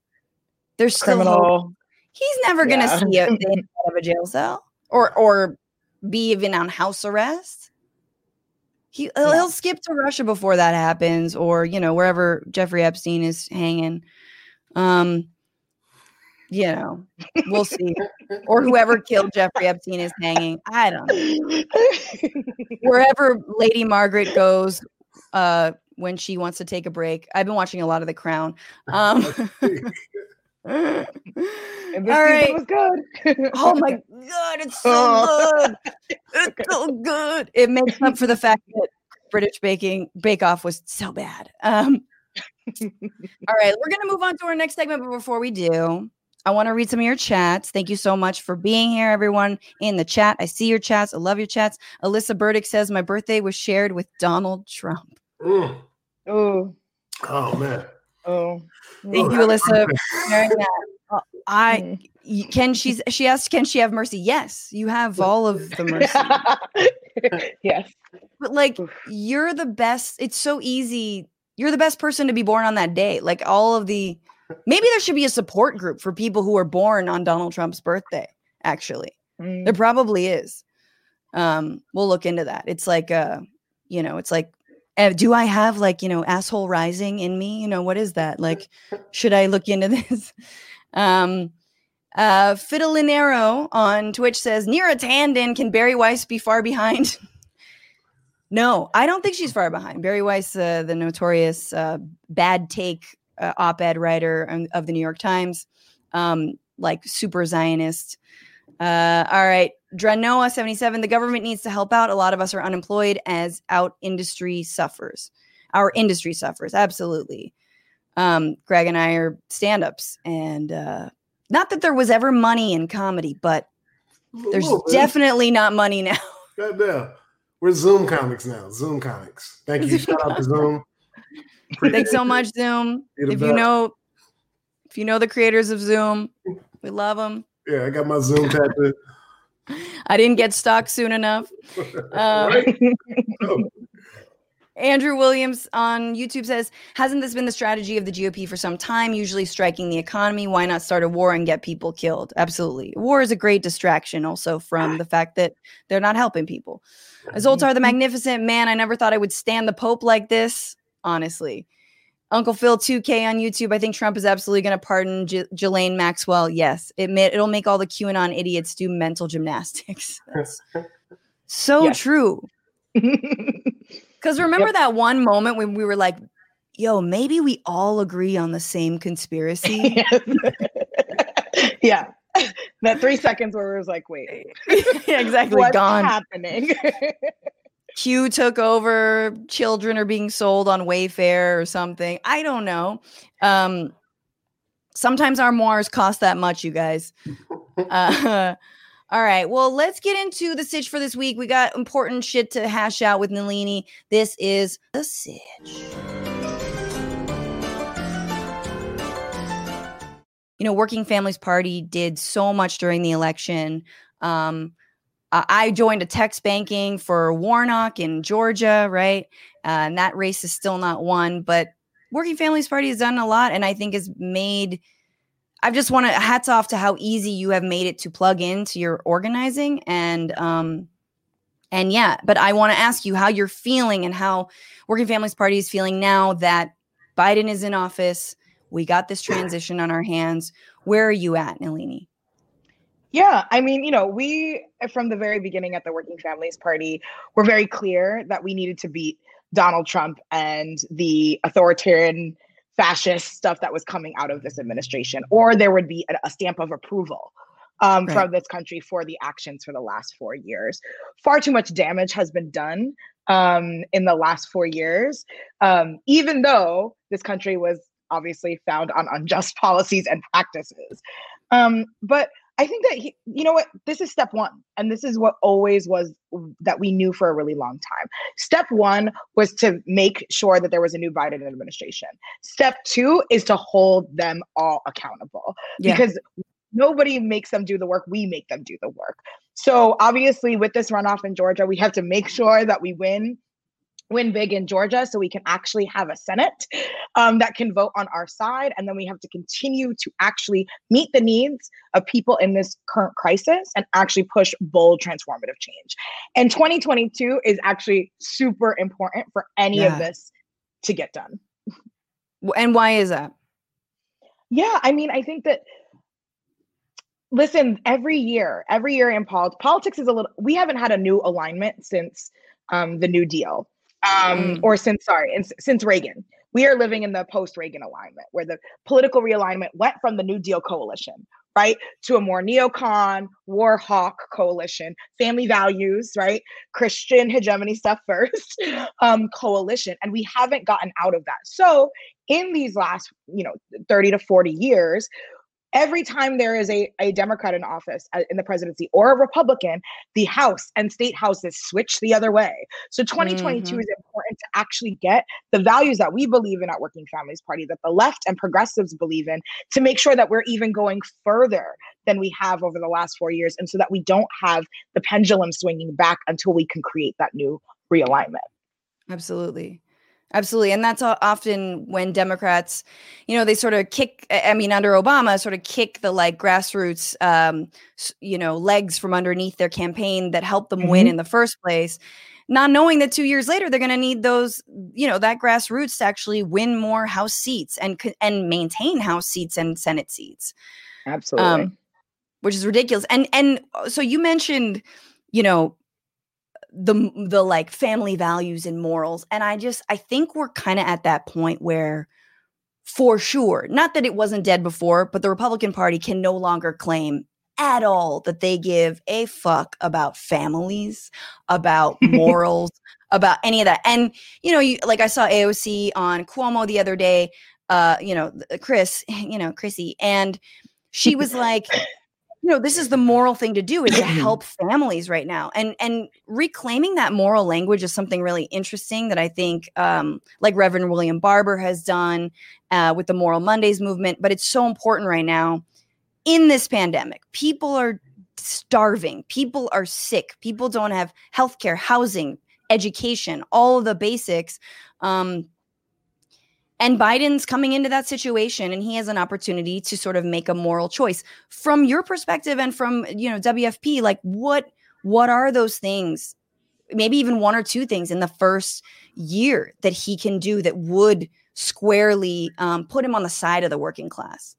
Speaker 2: there's still criminal. Hope he's never going to see a out of a jail cell or or be even on house arrest. He yeah. he'll skip to Russia before that happens, or you know wherever Jeffrey Epstein is hanging. Um, you know, we'll see. or whoever killed Jeffrey Epstein is hanging. I don't know. Wherever Lady Margaret goes, uh, when she wants to take a break. I've been watching a lot of The Crown. Um,
Speaker 1: and this All right. was good.
Speaker 2: oh my god, it's so good. It's so good. It makes up for the fact that British baking Bake Off was so bad. Um, all right, we're gonna move on to our next segment, but before we do, I want to read some of your chats. Thank you so much for being here, everyone in the chat. I see your chats. I love your chats. Alyssa Burdick says my birthday was shared with Donald Trump.
Speaker 3: Mm. Oh, oh man.
Speaker 1: Oh,
Speaker 2: thank you, Alyssa, uh, I mm. can she's she asked, can she have mercy? Yes, you have all of the
Speaker 1: mercy. yes,
Speaker 2: but like you're the best. It's so easy. You're the best person to be born on that day. Like all of the, maybe there should be a support group for people who are born on Donald Trump's birthday. Actually, mm. there probably is. Um, we'll look into that. It's like uh, you know, it's like do I have like, you know, asshole rising in me? You know, what is that? Like, should I look into this? Um, uh, Fidelinero on Twitch says Neera Tanden can Bari Weiss be far behind? no, I don't think she's far behind. Bari Weiss, uh, the notorious uh, bad take uh, op-ed writer of the New York Times, um, like super Zionist. Uh, all right, Dranoa 77, the government needs to help out. A lot of us are unemployed as out industry suffers. Our industry suffers, absolutely. Um, Greg and I are stand ups, and uh, not that there was ever money in comedy, but there's definitely not money now.
Speaker 3: Goddamn. We're Zoom comics now. Zoom comics. Thank you. Shout out to Zoom.
Speaker 2: Thanks so much, Zoom. If you know, if you know the creators of Zoom, we love them.
Speaker 3: Yeah, I got my Zoom tattoo.
Speaker 2: I didn't get stock soon enough. Um, Andrew Williams on YouTube says, Hasn't this been the strategy of the GOP for some time? Usually striking the economy. Why not start a war and get people killed? Absolutely. War is a great distraction also from the fact that they're not helping people. Zoltar the Magnificent, man, I never thought I would stand the Pope like this, honestly. Uncle Phil 2K on YouTube. I think Trump is absolutely going to pardon J- Ghislaine Maxwell. Yes, it may, it'll make all the QAnon idiots do mental gymnastics. so yes. true. Because remember yep. that one moment when we were like, yo, maybe we all agree on the same conspiracy?
Speaker 1: yeah. That three seconds where it was like, wait.
Speaker 2: yeah, exactly.
Speaker 1: What's
Speaker 2: gone.
Speaker 1: happening?
Speaker 2: Q took over, children are being sold on Wayfair or something. I don't know. Um, sometimes our moires cost that much, you guys. Uh, all right. Well, let's get into the sitch for this week. We got important shit to hash out with Nelini. This is the sitch. You know, Working Families Party did so much during the election. Um, I joined a text banking for Warnock in Georgia, right? Uh, and that race is still not won, but Working Families Party has done a lot and I think has made I just want to hats off to how easy you have made it to plug into your organizing and um and yeah, but I want to ask you how you're feeling and how Working Families Party is feeling now that Biden is in office. We got this transition on our hands. Where are you at, Nelini?
Speaker 1: Yeah, I mean, you know, we from the very beginning at the Working Families Party were very clear that we needed to beat Donald Trump and the authoritarian fascist stuff that was coming out of this administration, or there would be a, a stamp of approval um, right. from this country for the actions for the last four years. Far too much damage has been done um, in the last four years, um, even though this country was obviously found on unjust policies and practices. Um, but I think that he, you know what, this is step one. And this is what always was that we knew for a really long time. Step one was to make sure that there was a new Biden administration. Step two is to hold them all accountable yeah. because nobody makes them do the work. We make them do the work. So obviously, with this runoff in Georgia, we have to make sure that we win win big in Georgia so we can actually have a Senate um, that can vote on our side. And then we have to continue to actually meet the needs of people in this current crisis and actually push bold transformative change. And 2022 is actually super important for any yeah. of this to get done.
Speaker 2: And why is that?
Speaker 1: Yeah, I mean, I think that listen every year every year in politics politics is a little we haven't had a new alignment since um, the new deal um, mm. or since sorry, since Reagan. We are living in the post-Reagan alignment, where the political realignment went from the New Deal coalition, right, to a more neocon, war hawk coalition, family values, right, Christian hegemony stuff first, um, coalition, and we haven't gotten out of that. So in these last, you know, 30 to 40 years, every time there is a, a Democrat in office uh, in the presidency or a Republican, the House and state houses switch the other way. So 2022 mm-hmm. is important to actually get the values that we believe in at Working Families Party, that the left and progressives believe in, to make sure that we're even going further than we have over the last four years. And so that we don't have the pendulum swinging back until we can create that new realignment.
Speaker 2: Absolutely. Absolutely. And that's often when Democrats, you know, they sort of kick, I mean, under Obama, sort of kick the like grassroots, um, you know, legs from underneath their campaign that helped them mm-hmm. win in the first place, not knowing that two years later they're going to need those, you know, that grassroots to actually win more House seats and and maintain House seats and Senate seats.
Speaker 1: Absolutely. Um,
Speaker 2: which is ridiculous. And and uh, so you mentioned, you know, the the like family values and morals and i just i think we're kind of at that point where for sure not that it wasn't dead before but the republican party can no longer claim at all that they give a fuck about families about morals about any of that and you know you like i saw aoc on cuomo the other day uh you know chris you know chrissy and she was like you know this is the moral thing to do is to help families right now. And and reclaiming that moral language is something really interesting that i think um, like reverend william barber has done uh, with the moral mondays movement but it's so important right now. In this pandemic people are starving people are sick people don't have health care housing education all of the basics um, and Biden's coming into that situation and he has an opportunity to sort of make a moral choice. From your perspective and from, you know, WFP, like what what are those things? Maybe even one or two things in the first year that he can do that would squarely um, put him on the side of the working class.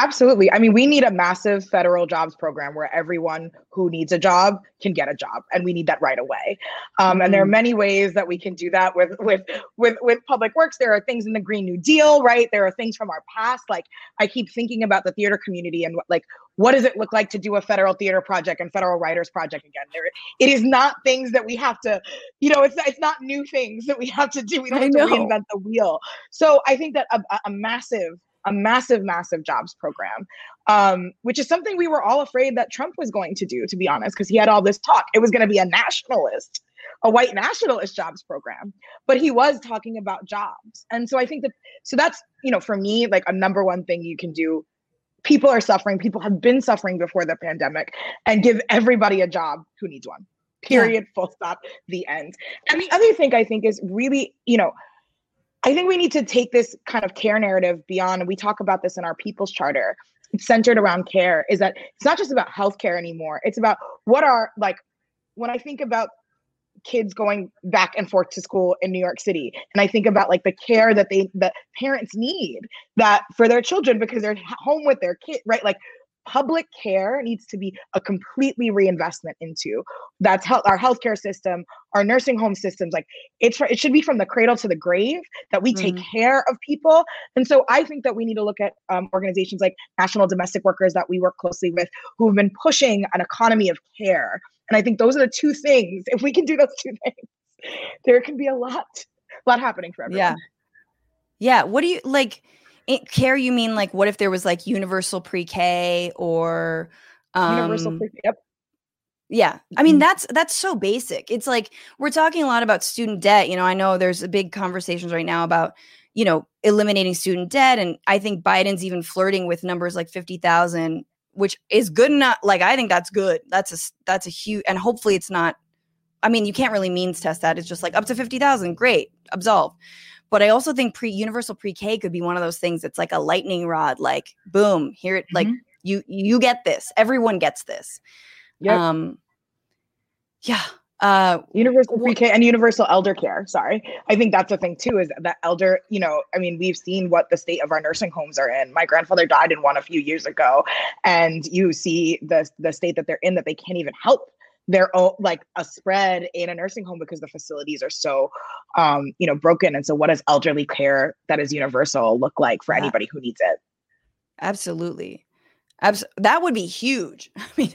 Speaker 1: Absolutely. I mean, we need a massive federal jobs program where everyone who needs a job can get a job, and we need that right away. Um, mm-hmm. And there are mm-hmm. many ways that we can do that with with with with public works. There are things in the Green New Deal, right? There are things from our past. Like I keep thinking about the theater community and like what does it look like to do a federal theater project and federal writers project again? There, it is not things that we have to, you know, it's it's not new things that we have to do. We don't have to reinvent the wheel. So I think that a, a massive a massive, massive jobs program, um, which is something we were all afraid that Trump was going to do, to be honest, because he had all this talk. It was going to be a nationalist, a white nationalist jobs program, but he was talking about jobs. And so I think that, so that's, you know, for me, like a number one thing you can do. People are suffering, people have been suffering before the pandemic, and give everybody a job who needs one. Period, yeah. full stop, the end. And the other thing I think is really, you know, I think we need to take this kind of care narrative beyond. And we talk about this in our People's Charter. It's centered around care. Is that it's not just about healthcare anymore. It's about what are like when I think about kids going back and forth to school in New York City, and I think about like the care that they that parents need that for their children because they're home with their kid, right? Like public care needs to be a completely reinvestment into. That's our healthcare system our nursing home systems like it's it should be from the cradle to the grave that we take mm-hmm. care of people. And so i think that we need to look at um, organizations like national domestic workers that we work closely with who have been pushing an economy of care. And i think those are the two things if we can do those two things there can be a lot a lot happening for everyone.
Speaker 2: Yeah yeah what do you like care you mean like what if there was like universal pre-k or um universal pre-K? yep yeah i mean mm-hmm. that's that's so basic it's like we're talking a lot about student debt you know i know there's a big conversations right now about you know eliminating student debt and i think biden's even flirting with numbers like 50,000 which is good enough like i think that's good that's a that's a huge and hopefully it's not i mean you can't really means test that it's just like up to 50,000 great absolve but I also think pre universal pre-K could be one of those things that's like a lightning rod, like boom, here mm-hmm. like you you get this. Everyone gets this. Yeah. Um yeah. Uh
Speaker 1: universal pre-K and universal elder care. Sorry. I think that's the thing too, is that elder, you know, I mean, we've seen what the state of our nursing homes are in. My grandfather died in one a few years ago, and you see the the state that they're in that they can't even help their own like a spread in a nursing home because the facilities are so um you know broken. And so what does elderly care that is universal look like for anybody who needs it?
Speaker 2: Absolutely. Abs- that would be huge. I mean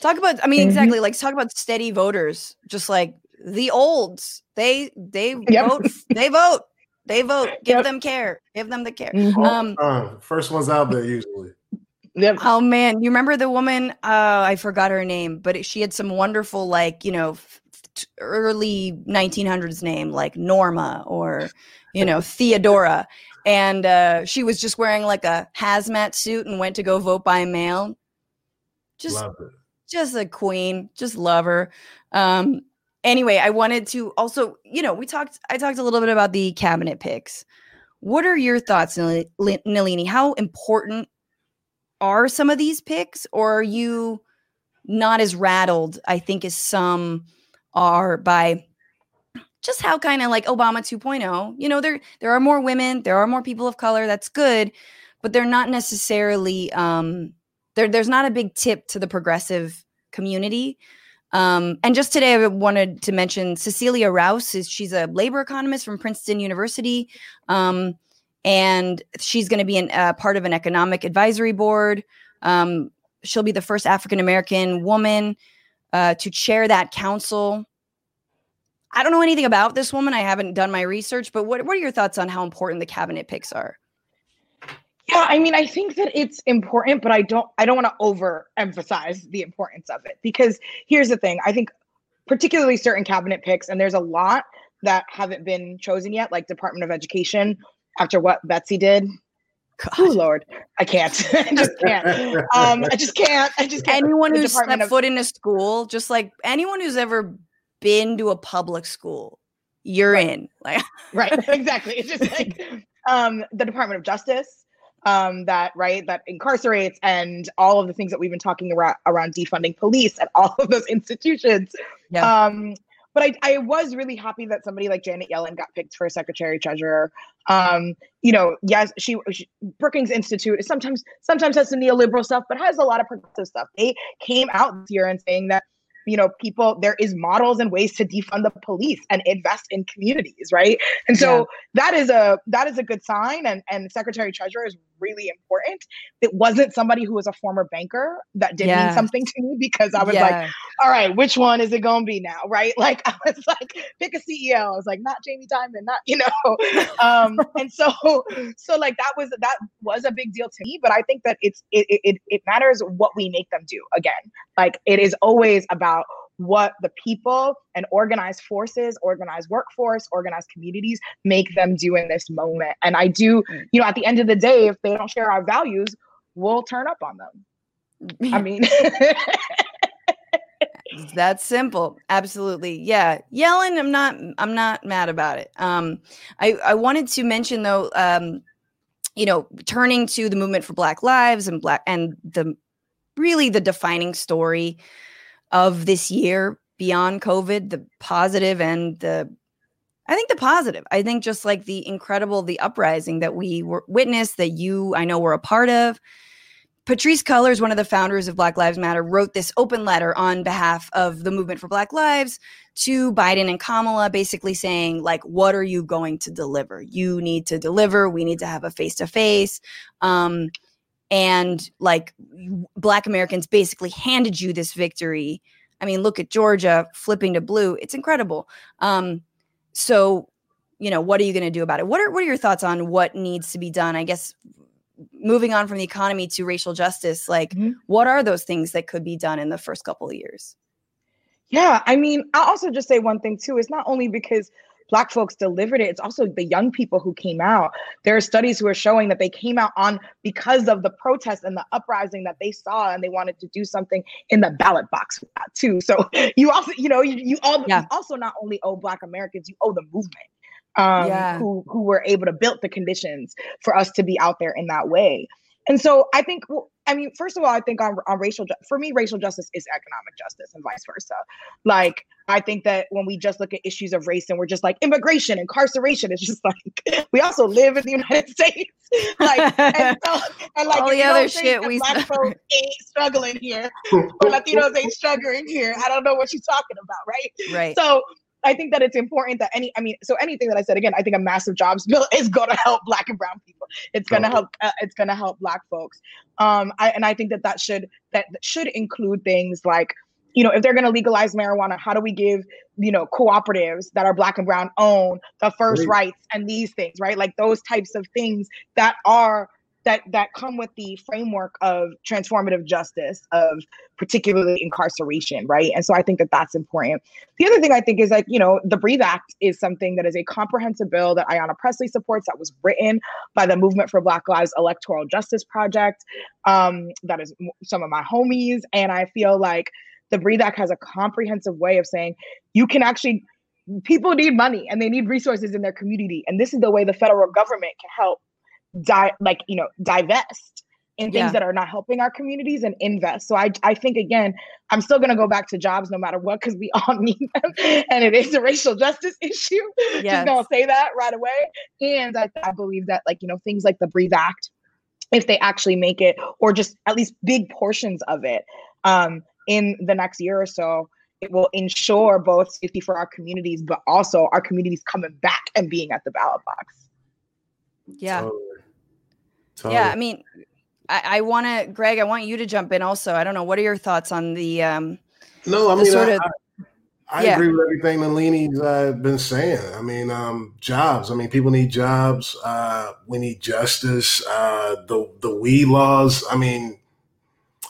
Speaker 2: talk about i mean mm-hmm. exactly like talk about steady voters just like the olds. They they yep. vote they vote. They vote. Give yep. them care. Give them the care. Mm-hmm. um
Speaker 3: uh, first ones out there usually
Speaker 2: Oh man, you remember the woman? Uh, I forgot her name, but she had some wonderful, like you know, early 1900s name like Norma or you know Theodora, and uh, she was just wearing like a hazmat suit and went to go vote by mail. Just, just a queen. Just love her. Um, anyway, I wanted to also, you know, we talked. I talked a little bit about the cabinet picks. What are your thoughts, Nelini? How important are some of these picks, or are you not as rattled, I think, as some are by just how kind of like Obama 2.0. You know, there there are more women, there are more people of color, that's good, but they're not necessarily um there there's not a big tip to the progressive community. Um, and just today, I wanted to mention Cecilia Rouse. Is she's a labor economist from Princeton University. Um, and she's going to be a uh, part of an economic advisory board. Um, she'll be the first African American woman uh, to chair that council. I don't know anything about this woman. I haven't done my research, but what, what are your thoughts on how important the cabinet picks are?
Speaker 1: Yeah, I mean, I think that it's important, but I don't I don't want to overemphasize the importance of it because here's the thing. I think particularly certain cabinet picks, and there's a lot that haven't been chosen yet, like Department of Education after what Betsy did. Oh Lord, I can't. I just can't. Um, I just can't. I just can't.
Speaker 2: Anyone who's stepped of- foot in a school, just like anyone who's ever been to a public school, you're
Speaker 1: right.
Speaker 2: in. Like
Speaker 1: right, exactly. It's just like um, the Department of Justice um, that right that incarcerates and all of the things that we've been talking about around defunding police and all of those institutions. Yeah. Um, but I, I was really happy that somebody like Janet Yellen got picked for secretary treasurer. Um, you know, yes, she, she, Brookings Institute sometimes sometimes has some neoliberal stuff, but has a lot of progressive stuff. They came out this year and saying that you know people there is models and ways to defund the police and invest in communities right and so yeah. that is a that is a good sign and and secretary treasurer is really important it wasn't somebody who was a former banker that did yeah. mean something to me because i was yeah. like all right which one is it going to be now? Right? Like i was like pick a ceo i was like not jamie dimon not you know? Um and so so like that was that was a big deal to me but i think that it's it, it it matters what we make them do again. Like it is always about what the people and organized forces, organized workforce, organized communities make them do in this moment. And I do, mm. you know, at the end of the day, if they don't share our values, we'll turn up on them. I mean,
Speaker 2: that's simple. Absolutely. Yeah. Yellen, I'm not I'm not mad about it. Um I I wanted to mention though um you know, turning to the movement for black lives and black and the really the defining story of this year beyond COVID, the positive and the I think the positive. I think just like the incredible, the uprising that we were witnessed, that you, I know, were a part of. Patrisse Cullors, one of the founders of Black Lives Matter, wrote this open letter on behalf of the movement for Black Lives to Biden and Kamala, basically saying, like, what are you going to deliver? You need to deliver. We need to have a face to face. And like, Black Americans basically handed you this victory I mean, look at Georgia flipping to blue. It's incredible. Um, so, you know, what are you going to do about it? What are what are your thoughts on what needs to be done? I guess moving on from the economy to racial justice, like mm-hmm. what are those things that could be done in the first couple of years?
Speaker 1: Yeah, I mean, I'll also just say one thing too. It's not only because black folks delivered it it's also the young people who came out there are studies who are showing that they came out on because of the protest and the uprising that they saw and they wanted to do something in the ballot box too so you also you know you, you, all, yeah. you also not only owe black americans you owe the movement um, yeah. who who were able to build the conditions for us to be out there in that way and so I think, well, I mean, first of all, I think on, on racial, for me, racial justice is economic justice and vice versa. Like, I think that when we just look at issues of race and we're just like immigration, incarceration, it's just like we also live in the United States. Like, and, so, and like
Speaker 2: all the other shit we
Speaker 1: black folks ain't struggling here, or Latinos ain't struggling here. I don't know what you're talking about, right?
Speaker 2: Right.
Speaker 1: So I think that it's important that any, I mean, so anything that I said again, I think a massive jobs bill is going to help Black and Brown people. It's going to help. Uh, it's going to help Black folks. Um, I, and I think that that should that should include things like, you know, if they're going to legalize marijuana, how do we give you know cooperatives that are Black and Brown owned the first rights and these things, right? Like those types of things that are that that come with the framework of transformative justice of particularly incarceration right? And so i think that that's important. The other thing i think is like you know the breathe act is something that is a comprehensive bill that ayanna presley supports that was written by the movement for black lives electoral justice project um, that is some of my homies. And i feel like the breathe act has a comprehensive way of saying you can actually people need money and they need resources in their community. And this is the way the federal government can help di- like you know divest in things yeah. that are not helping our communities and invest. So I I think again, I'm still gonna go back to jobs no matter what because we all need them, and it is a racial justice issue. Yes. Just gonna say that right away. And I, I believe that like you know things like the Breathe Act, if they actually make it, or just at least big portions of it, um, in the next year or so. It will ensure both safety for our communities, but also our communities coming back and being at the ballot box.
Speaker 2: Yeah. Totally. Totally. Yeah, I mean, I, I want to, Greg. I want you to jump in also. I don't know. What are your thoughts on the? um
Speaker 3: No, I mean, sort I, of, I, I yeah. agree with everything Nelini's uh, been saying. I mean, um, jobs. I mean, people need jobs. Uh, we need justice. Uh, the the weed laws. I mean,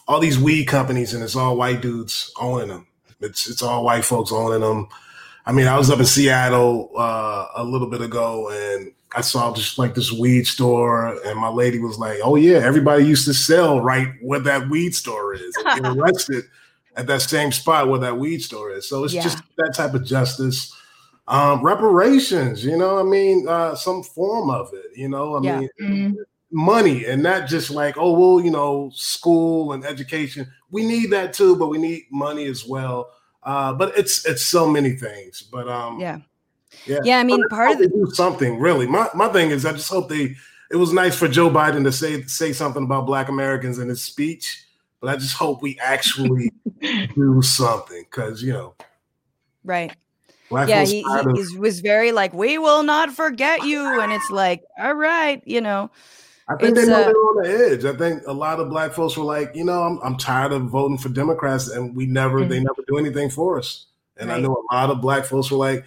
Speaker 3: all these weed companies, and it's all white dudes owning them. It's it's all white folks owning them. I mean, I was up in Seattle uh, a little bit ago, and I saw just like this weed store, and my lady was like, "Oh yeah, everybody used to sell right where that weed store is, and get arrested at that same spot where that weed store is." So it's yeah. just that type of justice, um, reparations. You know, I mean, uh, some form of it. You know, I yeah. mean, mm-hmm. money, and not just like, oh well, you know, school and education. We need that too, but we need money as well. Uh, but it's it's so many things. But um,
Speaker 2: yeah, yeah, yeah. I mean, part of the
Speaker 3: do something really. My my thing is, I just hope they. It was nice for Joe Biden to say say something about Black Americans in his speech, but I just hope we actually do something because you know,
Speaker 2: right. Black yeah, he, he, he was very like, "We will not forget you," and it's like, "All right, you know."
Speaker 3: I think they know uh, they're on the edge. I think a lot of black folks were like, you know, I'm, I'm tired of voting for Democrats, and we never mm-hmm. they never do anything for us. And right. I know a lot of black folks were like,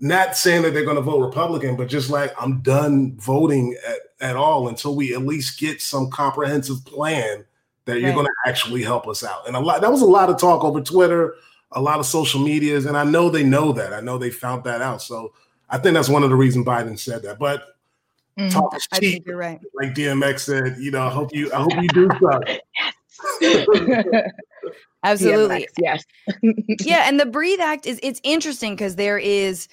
Speaker 3: not saying that they're going to vote Republican, but just like I'm done voting at, at all until we at least get some comprehensive plan that right. you're going to actually help us out. And a lot that was a lot of talk over Twitter, a lot of social medias, and I know they know that. I know they found that out. So I think that's one of the reasons Biden said that. But Mm, talk is cheap. you're right. Like DMX said, you know, I hope you I hope you do
Speaker 2: something. Absolutely.
Speaker 1: DMX, yes.
Speaker 2: yeah, and the Breathe Act is it's interesting because there is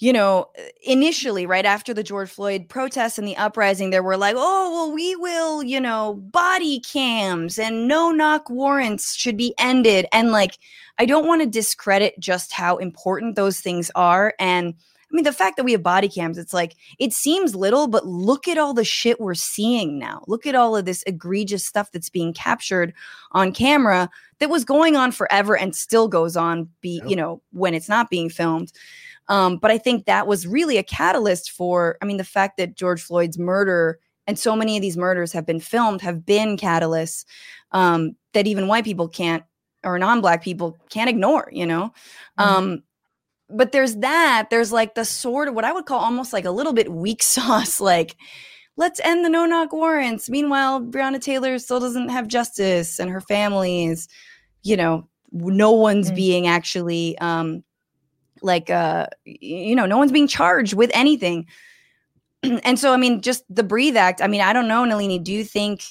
Speaker 2: you know, initially, right after the George Floyd protests and the uprising, there were like, oh, well, we will, you know, body cams and no knock warrants should be ended. And like, I don't want to discredit just how important those things are. And I mean, the fact that we have body cams, it's like, it seems little, but look at all the shit we're seeing now. Look at all of this egregious stuff that's being captured on camera that was going on forever and still goes on, be, you know, when it's not being filmed. Um, but I think that was really a catalyst for, I mean, the fact that George Floyd's murder and so many of these murders have been filmed have been catalysts um, that even white people can't or non-black people can't ignore you know mm-hmm. um, but there's that. There's like the sort of what I would call almost like a little bit weak sauce, like let's end the no knock warrants. Meanwhile, Breonna Taylor still doesn't have justice and her family is, you know, no one's mm. being actually um like uh you know, no one's being charged with anything. and so I mean, just the Breathe Act, I mean, I don't know, Nelini, do you think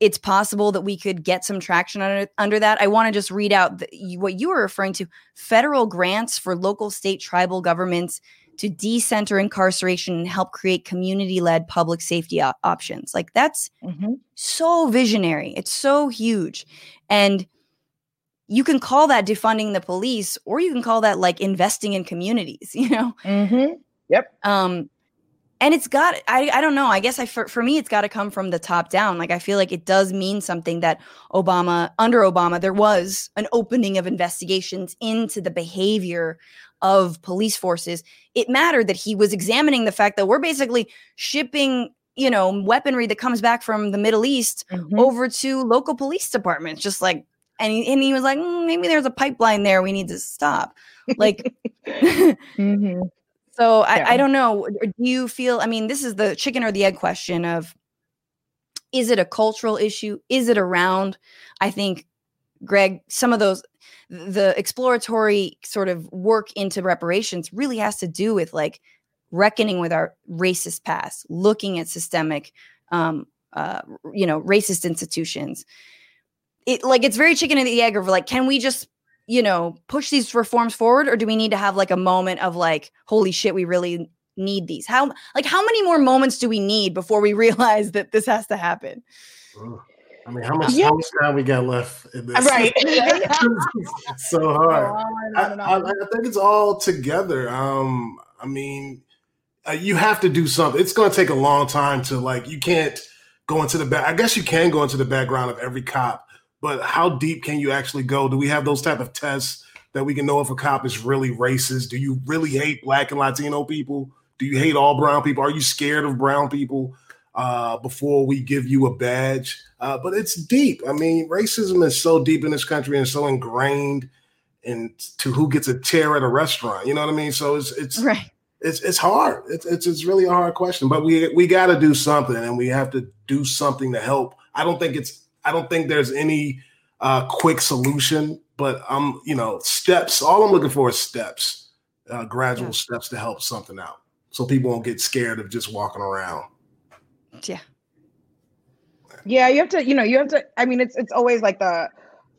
Speaker 2: it's possible that we could get some traction under, under that. I want to just read out the, what you were referring to federal grants for local, state, tribal governments to decenter incarceration and help create community led public safety op- options. Like that's mm-hmm. so visionary. It's so huge. And you can call that defunding the police or you can call that like investing in communities, you know?
Speaker 1: Mm-hmm. Yep.
Speaker 2: Um, and it's got I, I don't know i guess i for, for me it's got to come from the top down like i feel like it does mean something that obama under obama there was an opening of investigations into the behavior of police forces it mattered that he was examining the fact that we're basically shipping you know weaponry that comes back from the middle east mm-hmm. over to local police departments just like and he, and he was like mm, maybe there's a pipeline there we need to stop like mm-hmm. So I, yeah. I don't know. Do you feel, I mean, this is the chicken or the egg question of is it a cultural issue? Is it around? I think, Greg, some of those, the exploratory sort of work into reparations really has to do with like reckoning with our racist past, looking at systemic, um, uh, you know, racist institutions. It like it's very chicken and the egg of like, can we just you know, push these reforms forward or do we need to have like a moment of like, holy shit, we really need these? How like how many more moments do we need before we realize that this has to happen?
Speaker 3: I mean, how much, yeah. how much time we got left in this?
Speaker 1: Right.
Speaker 3: so hard. I, I, I, think it's all together. Um, I mean, uh, you have to do something. It's going to take a long time to like. You can't go into the back. I guess you can go into the background of every cop but how deep can you actually go? Do we have those type of tests that we can know if a cop is really racist? Do you really hate black and Latino people? Do you hate all brown people? Are you scared of brown people uh, before we give you a badge? Uh, but it's deep. I mean, racism is so deep in this country and so ingrained into who gets a chair at a restaurant. You know what I mean? So it's it's
Speaker 2: right.
Speaker 3: It's it's hard. It's it's, it's really a hard question. But we we got to do something, and we have to do something to help. I don't think it's I don't think there's any uh, quick solution, but I'm, you know, steps. All I'm looking for is steps, uh, gradual yeah. steps to help something out, so people won't get scared of just walking around.
Speaker 2: Yeah.
Speaker 1: Yeah, you have to, you know, you have to. I mean, it's it's always like the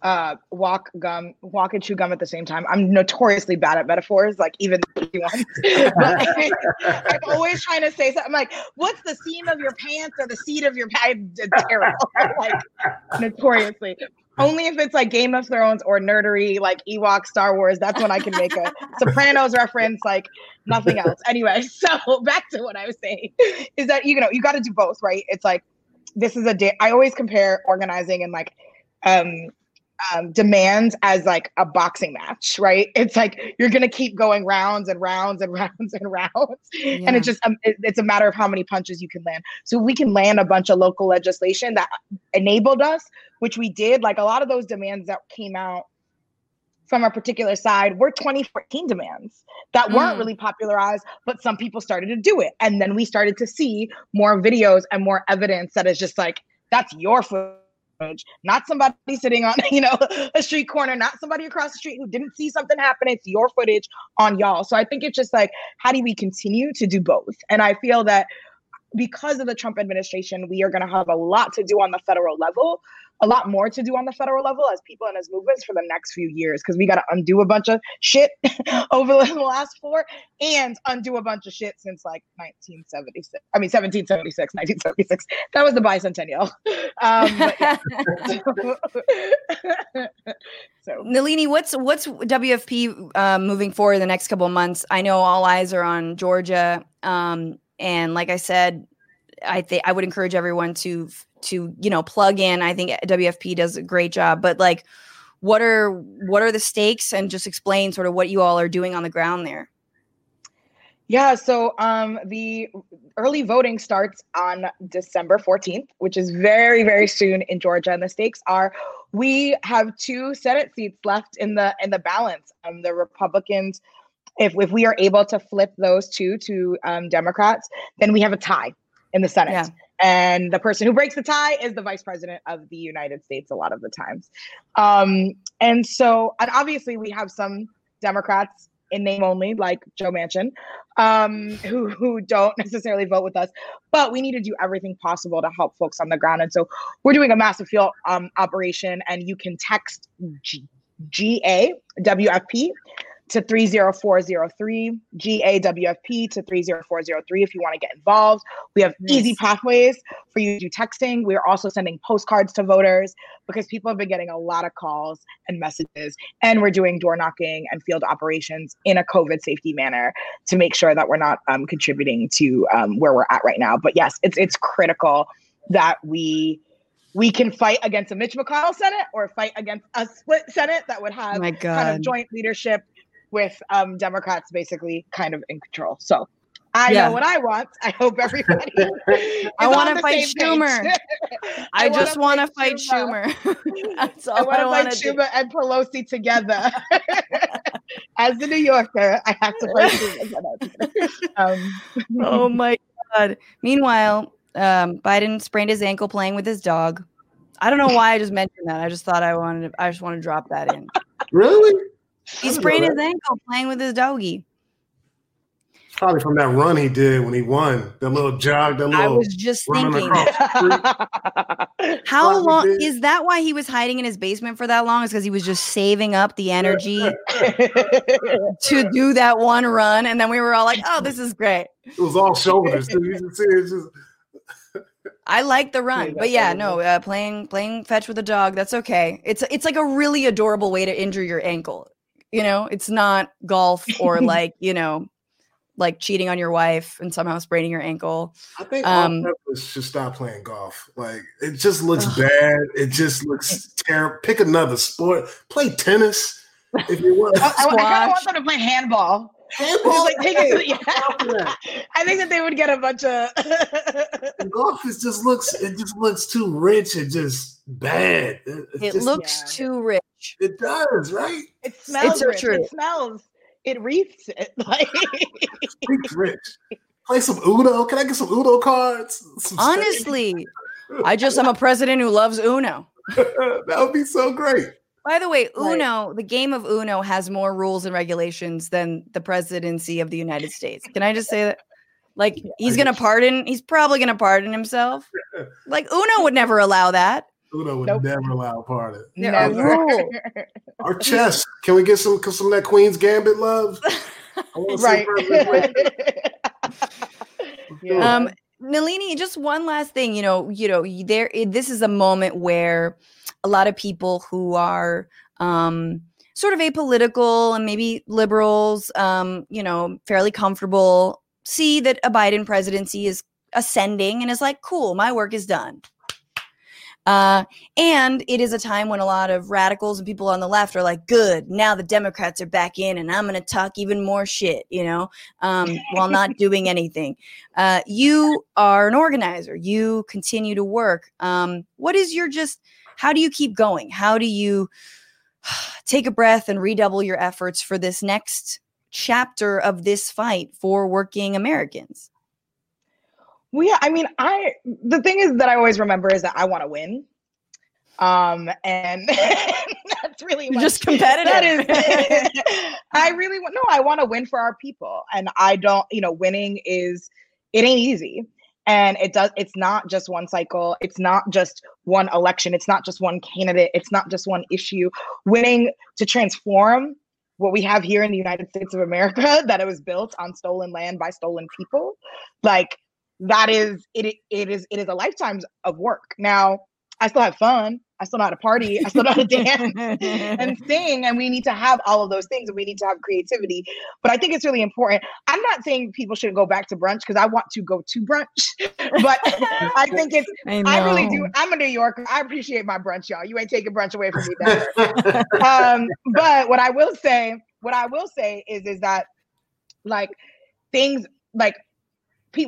Speaker 1: uh, walk gum, walk and chew gum at the same time. I'm notoriously bad at metaphors, like even the ones. I'm always trying to say something like, "What's the seam of your pants or the seat of your pants?" Terrible, like notoriously. Only if it's like Game of Thrones or nerdery, like Ewok, Star Wars. That's when I can make a Sopranos reference, like nothing else. Anyway, so back to what I was saying is that you know you got to do both, right? It's like this is a day. I always compare organizing and like um um, demands as like a boxing match, right? It's like you're gonna keep going rounds and rounds and rounds and rounds, yeah. and it's just um, it, it's a matter of how many punches you can land. So we can land a bunch of local legislation that enabled us, which we did. Like a lot of those demands that came out from a particular side were 2014 demands that weren't mm. really popularized, but some people started to do it, and then we started to see more videos and more evidence that is just like that's your foot not somebody sitting on you know a street corner not somebody across the street who didn't see something happen. It's your footage on y'all. So i think it's just like how do we continue to do both? And i feel that because of the trump administration we are going to have a lot to do on the federal level a lot more to do on the federal level as people and as movements for the next few years because we got to undo a bunch of shit over the last four and undo a bunch of shit since like 1976. I mean, 1776, 1976. That was the bicentennial. Um,
Speaker 2: so, Nelini, what's what's WFP uh, moving forward the next couple of months? I know all eyes are on Georgia, um, and like I said, I think I would encourage everyone to to you know plug in. I think WFP does a great job, but like, what are what are the stakes, and just explain sort of what you all are doing on the ground there.
Speaker 1: Yeah, so um, the early voting starts on December 14th, which is very, very soon in Georgia. And the stakes are we have two Senate seats left in the in the balance. Um, the Republicans, if if we are able to flip those two to um, Democrats, then we have a tie in the Senate. Yeah. And the person who breaks the tie is the vice president of the United States a lot of the times. Um, and so, and obviously, we have some Democrats in name only, like Joe Manchin, um, who, who don't necessarily vote with us. But we need to do everything possible to help folks on the ground. And so, we're doing a massive field um, operation, and you can text G- WFP to 30403, GAWFP to 30403 if you want to get involved. We have nice. easy pathways for you to do texting. We're also sending postcards to voters because people have been getting a lot of calls and messages. And we're doing door knocking and field operations in a COVID safety manner to make sure that we're not um, contributing to um, where we're at right now. But yes, it's it's critical that we we can fight against a Mitch McConnell Senate or fight against a split Senate that would have kind of joint leadership with um, Democrats basically kind of in control. So I yeah. know what I want. I hope everybody.
Speaker 2: I want to fight Schumer. I, I just want to fight Schumer. Schumer. That's all
Speaker 1: I want to fight Schumer and Pelosi together. As a New Yorker, I have to fight Schumer.
Speaker 2: um. oh my god! Meanwhile, um, Biden sprained his ankle playing with his dog. I don't know why I just mentioned that. I just thought I wanted. To, I just want to drop that in.
Speaker 3: Really?
Speaker 2: He sprained his ankle playing with his doggy.
Speaker 3: Probably from that run he did when he won. That little jog, that little. I
Speaker 2: was just thinking. How long is that? Why he was hiding in his basement for that long? Is because he was just saving up the energy to do that one run, and then we were all like, "Oh, this is great."
Speaker 3: It was all shoulders. just...
Speaker 2: I like the run, but yeah, no, uh, playing playing fetch with a dog, that's okay. It's it's like a really adorable way to injure your ankle. You know, it's not golf or like, you know, like cheating on your wife and somehow spraining your ankle.
Speaker 3: I think um, should stop playing golf. Like it just looks bad. It just looks terrible. Pick another sport. Play tennis if you want. I, I,
Speaker 1: I kind of want them to play handball. Handball, like, hey, yeah. I think that they would get a bunch of
Speaker 3: golf. Is just looks. It just looks too rich and just bad.
Speaker 2: It, it just, looks yeah. too rich.
Speaker 3: It does, right?
Speaker 1: It smells it's rich. True. It smells. It reefs it. Like
Speaker 3: reefs rich. Play some Uno. Can I get some Uno cards?
Speaker 2: Some Honestly, I just I'm a president who loves Uno.
Speaker 3: that would be so great.
Speaker 2: By the way, Uno, right. the game of Uno has more rules and regulations than the presidency of the United States. Can I just say that? Like he's gonna pardon, he's probably gonna pardon himself. Like Uno would never allow that.
Speaker 3: Uno would nope. never allow a party. Never. Our chess. Can we get some some of that Queen's Gambit love?
Speaker 2: right. yeah. Um, Nelini, just one last thing. You know, you know, there. This is a moment where a lot of people who are um, sort of apolitical and maybe liberals, um, you know, fairly comfortable, see that a Biden presidency is ascending and is like, cool, my work is done. Uh, and it is a time when a lot of radicals and people on the left are like, good, now the Democrats are back in and I'm going to talk even more shit, you know, um, while not doing anything. Uh, you are an organizer, you continue to work. Um, what is your just, how do you keep going? How do you take a breath and redouble your efforts for this next chapter of this fight for working Americans?
Speaker 1: Well, yeah, I mean, I the thing is that I always remember is that I want to win. Um, and that's really
Speaker 2: much, just competitive. That
Speaker 1: is, I really want no, I want to win for our people, and I don't, you know, winning is it ain't easy, and it does. It's not just one cycle. It's not just one election. It's not just one candidate. It's not just one issue. Winning to transform what we have here in the United States of America that it was built on stolen land by stolen people, like that is it it is it is a lifetime of work. Now, I still have fun. I still know how to party. I still know how to dance and sing. And we need to have all of those things and we need to have creativity. But I think it's really important. I'm not saying people should go back to brunch because I want to go to brunch. but I think it's, I, I, really do. I'm a New Yorker. I appreciate my brunch, y'all. You ain't taking brunch away from me. um, but what I will say, what I will say is, is that like things like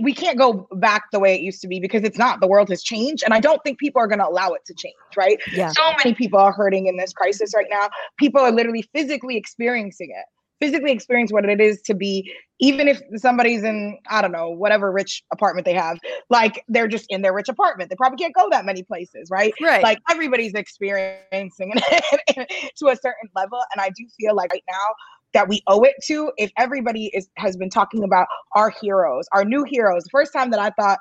Speaker 1: we can't go back the way it used to be because it's not the world has changed and i don't think people are going to allow it to change right? Yeah. so many people are hurting in this crisis right now. People are literally physically experiencing it physically experience what it is to be even if somebody's in i don't know whatever rich apartment they have like they're just in their rich apartment. They probably can't go that many places right?
Speaker 2: Right.
Speaker 1: Like everybody's experiencing it to a certain level and i do feel like right now that we owe it to if everybody is has been talking about our heroes our new heroes the first time that i thought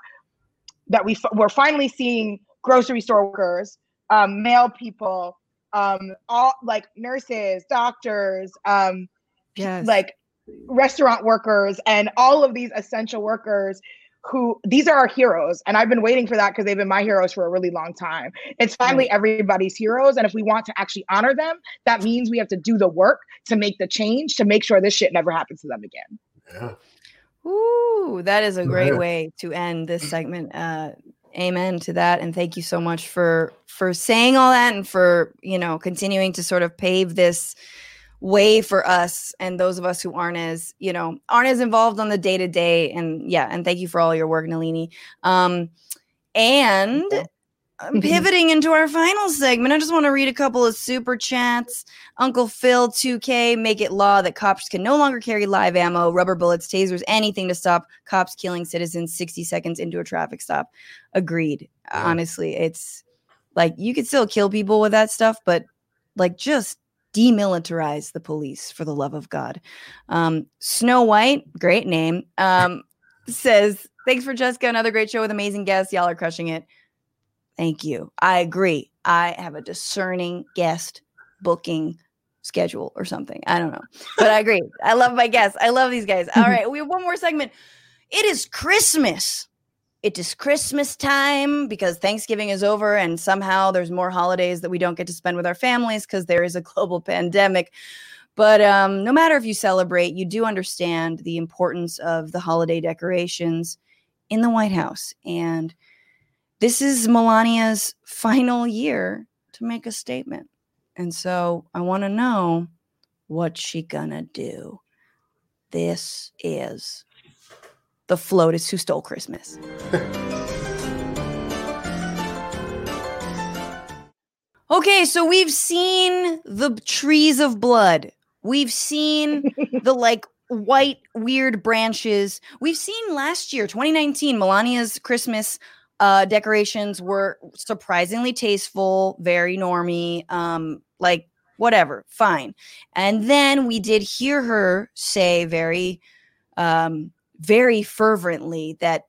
Speaker 1: that we f- were finally seeing grocery store workers um, mail people um, all like nurses doctors um, yes. like restaurant workers and all of these essential workers who these are our heroes and i've been waiting for that because they've been my heroes for a really long time. It's finally everybody's heroes and if we want to actually honor them that means we have to do the work to make the change to make sure this shit never happens to them again.
Speaker 3: Yeah.
Speaker 2: Ooh, that is a great way to end this segment. Uh, amen to that, and thank you so much for for saying all that and for you know continuing to sort of pave this way for us and those of us who aren't as you know aren't as involved on the day to day and yeah and thank you for all your work Nelini. Um and pivoting into our final segment. I just want to read a couple of super chats. Uncle phil 2k make it law that cops can no longer carry live ammo rubber bullets tasers anything to stop cops killing citizens 60 seconds into a traffic stop. Agreed. Yeah. honestly it's like you could still kill people with that stuff but like just demilitarize the police for the love of God. Um, Snow White, great name, um, says, Thanks Francesca. Another great show with amazing guests. Y'all are crushing it. Thank you. I agree. I have a discerning guest booking schedule or something. I don't know. But I agree. I love my guests. I love these guys. All right. We have one more segment. It is Christmas it is Christmas time because Thanksgiving is over and somehow there's more holidays that we don't get to spend with our families because there is a global pandemic. But um, no matter if you celebrate, you do understand the importance of the holiday decorations in the White House. And this is Melania's final year to make a statement. And so I want to know what she gonna do. This is the FLOTUS who stole Christmas. okay, so we've seen the trees of blood. We've seen the like white weird branches. We've seen last year, 2019, Melania's Christmas uh, decorations were surprisingly tasteful, very normy, um, like whatever, fine. And then we did hear her say very um, very fervently that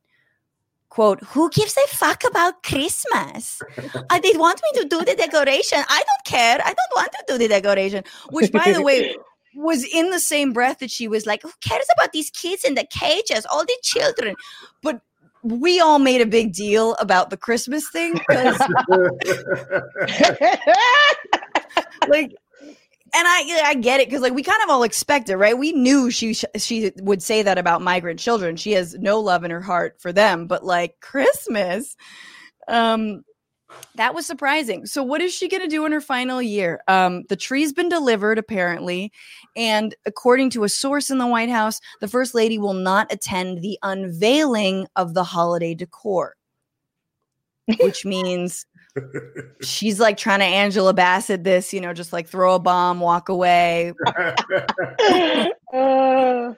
Speaker 2: quote who gives a fuck about christmas? Uh, they want me to do the decoration. I don't care. I don't want to do the decoration which by the way was in the same breath that she was like who cares about these kids in the cages all the children? But we all made a big deal about the Christmas thing because like and I I get it because like we kind of all expect it, right? We knew she she would say that about migrant children. She has no love in her heart for them, but like Christmas, um, that was surprising. So what is she going to do in her final year? Um, the tree's been delivered apparently, and according to a source in the White House, the first lady will not attend the unveiling of the holiday decor, which means she's like trying to Angela Bassett this, you know, just like throw a bomb, walk away. um,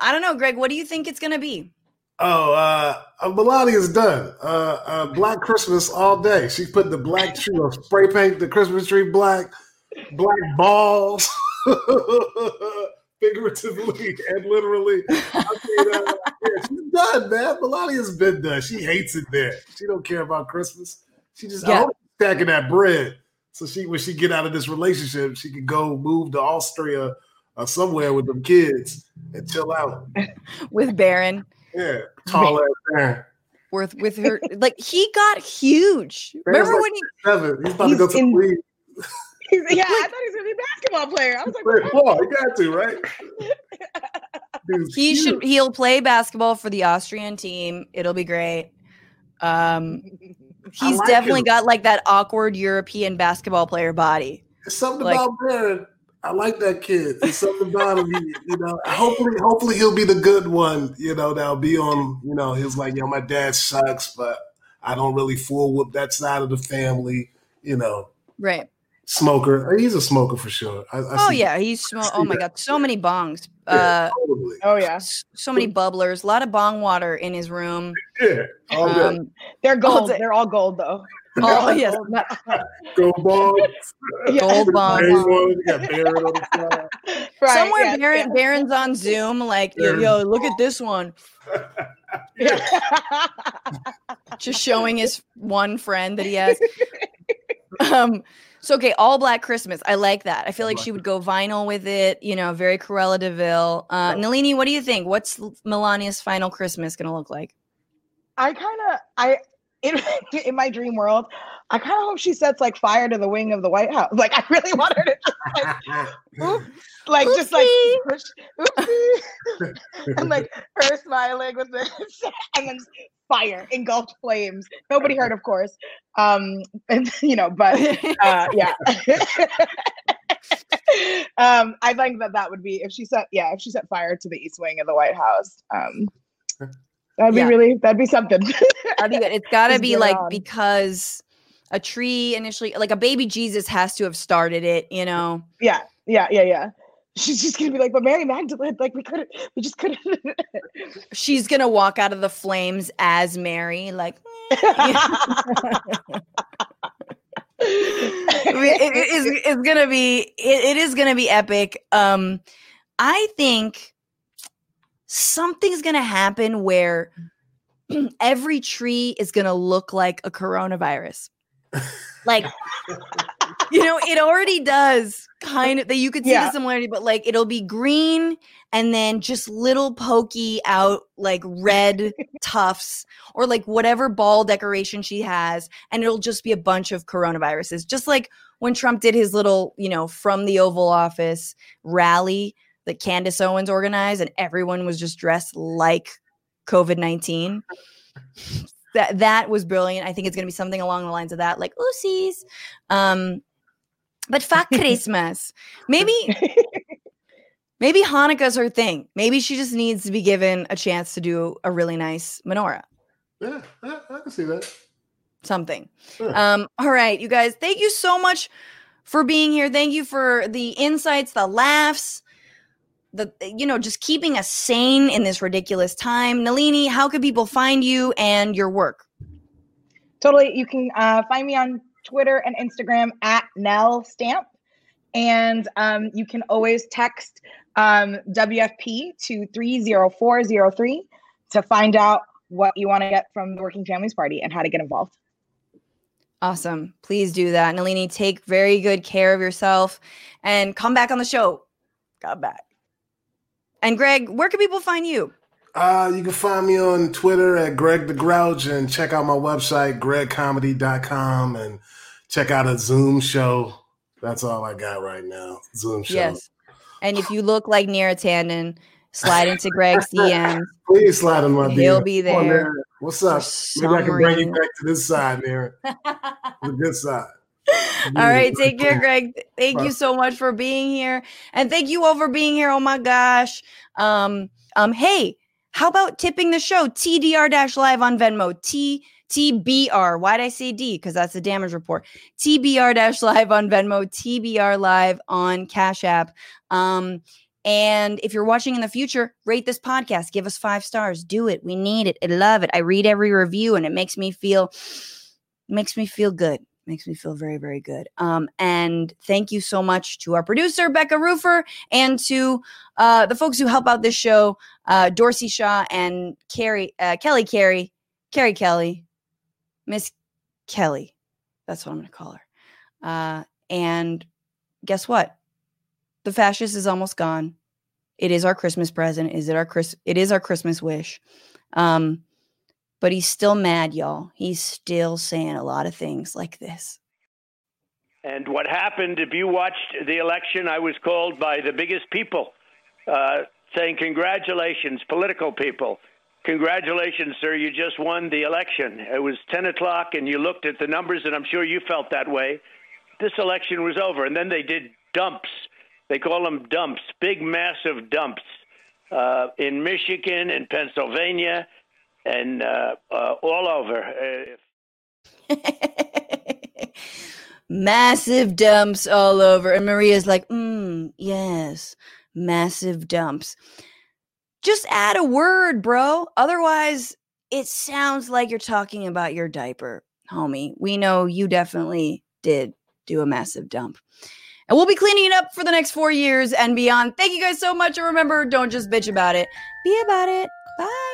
Speaker 2: I don't know, Greg. What do you think it's gonna be?
Speaker 3: Oh, uh, uh Melania's done. Uh, uh, black Christmas all day. She put the black tree, or spray paint the Christmas tree black, black balls, figuratively and literally. I mean, uh, yeah, she's done, man. Melania's been done. She hates it there. She don't care about Christmas. She just yeah. stacking that bread. So she when she get out of this relationship, she could go move to Austria or somewhere with them kids and chill out.
Speaker 2: with Barron.
Speaker 3: Yeah, tall ass Barron.
Speaker 2: With with her like he got huge. Barron's Remember like when he
Speaker 3: seven? He's about he's to go to in, the league.
Speaker 1: yeah, I thought he was gonna be a basketball player. I was like,
Speaker 3: well, he got to, right?
Speaker 2: he should he'll play basketball for the Austrian team. It'll be great. Um he's like definitely him. got like that awkward European basketball player body.
Speaker 3: There's something like, about Barron. I like that kid. There's something about him. you know, hopefully, hopefully he'll be the good one. You know, that'll be on. You know, he's like, you know, my dad sucks, but I don't really fool with that side of the family. You know,
Speaker 2: right
Speaker 3: smoker. He's a smoker for sure. I,
Speaker 2: I oh yeah, he's sm- oh my god, so many bongs. Yeah, uh, totally.
Speaker 1: Oh yeah,
Speaker 2: so many bubblers. A lot of bong water in his room.
Speaker 3: Yeah,
Speaker 1: um, they're gold. They're all gold though.
Speaker 2: Oh yes,
Speaker 3: gold bongs.
Speaker 2: Gold bongs. Right, Somewhere yeah, Barron, yeah. Barron's on Zoom, like yo, yo, look at this one. Just showing his one friend that he has. Um, so okay, all black Christmas. I like that. I feel like she would go vinyl with it. You know, very Cruella de Vil. Uh, Nelini, what do you think? What's Melania's final Christmas gonna look like?
Speaker 1: I kind of I in, in my dream world, I kind of hope she sets like fire to the wing of the White House. Like I really want her to just, like, like just like push, and like her smiling with this, and then fire engulfed flames. Nobody heard, of course. Um, and you know, but uh, yeah. um, I think that that would be if she set, yeah, if she set fire to the east wing of the White House. Um, that'd be yeah. really, that'd be something.
Speaker 2: that'd be good. It's got to be like on. because a tree initially, like a baby Jesus, has to have started it. You know?
Speaker 1: Yeah, yeah, yeah, yeah she's just gonna be like, but Mary Magdalene, like we couldn't, we just couldn't.
Speaker 2: she's gonna walk out of the flames as Mary, like. it, it is it's gonna be it, it is gonna be epic um i think something's gonna happen where every tree is gonna look like a coronavirus like you know it already does kind of that you could see yeah. the similarity, but like it'll be green and then just little pokey out like red tufts or like whatever ball decoration she has, and it'll just be a bunch of coronaviruses. Just like when Trump did his little, you know, from the Oval Office rally that Candace Owens organized, and everyone was just dressed like COVID 19. That that was brilliant. I think it's gonna be something along the lines of that, like oopsies. Um, but fuck Christmas. Maybe maybe Hanukkah's her thing. Maybe she just needs to be given a chance to do a really nice menorah.
Speaker 3: Yeah, I, I can see that.
Speaker 2: Something. Um, all right, you guys, thank you so much for being here. Thank you for the insights, the laughs, the you know, just keeping us sane in this ridiculous time. Nelini, how can people find you and your work?
Speaker 1: Totally. You can uh, find me on Twitter and Instagram at Nell Stamp. And um, you can always text um, WFP to 30403 to find out what you want to get from the Working Families Party and how to get involved.
Speaker 2: Awesome. Please do that. Nelini, take very good care of yourself and come back on the show. Come back. And Greg, where can people find you?
Speaker 3: Uh, you can find me on Twitter at Greg the Grouch and check out my website, gregcomedy.com, and check out a Zoom show. That's all I got right now. Zoom show. Yes.
Speaker 2: And if you look like Neera Tanden, slide into Greg's DMs.
Speaker 3: Please slide in my
Speaker 2: DMs. He'll be there.
Speaker 3: What's up? Maybe I can bring you back to this side, Neera. the good side.
Speaker 2: All right, take care, Greg. Thank Bye. you so much for being here, and thank you all for being here. Oh my gosh. Um, um, hey, how about tipping the show? TDR dash live on Venmo. T TBR. Why'd I say D? Because that's the damage report. TBR dash live on Venmo. TBR live on Cash App. Um, and if you're watching in the future, rate this podcast. Give us five stars. Do it. We need it. I love it. I read every review, and it makes me feel makes me feel good makes me feel very very good um, and thank you so much to our producer becca Rufer and to uh, the folks who help out this show uh, dorsey shaw and carrie uh, kelly carey carrie kelly miss kelly that's what i'm going to call her uh, and guess what the fascist is almost gone it is our christmas present is it our Chris- it is our christmas wish um, but he's still mad, y'all. He's still saying a lot of things like this.
Speaker 4: And what happened, if you watched the election, I was called by the biggest people uh, saying, Congratulations, political people. Congratulations, sir. You just won the election. It was 10 o'clock, and you looked at the numbers, and I'm sure you felt that way. This election was over. And then they did dumps. They call them dumps, big, massive dumps uh, in Michigan and Pennsylvania and uh, uh, all over.
Speaker 2: massive dumps all over. And Maria's like, mm, yes, massive dumps. Just add a word, bro. Otherwise, it sounds like you're talking about your diaper, homie. We know you definitely did do a massive dump. And we'll be cleaning it up for the next four years and beyond. Thank you guys so much. And remember, don't just bitch about it, be about it. Bye.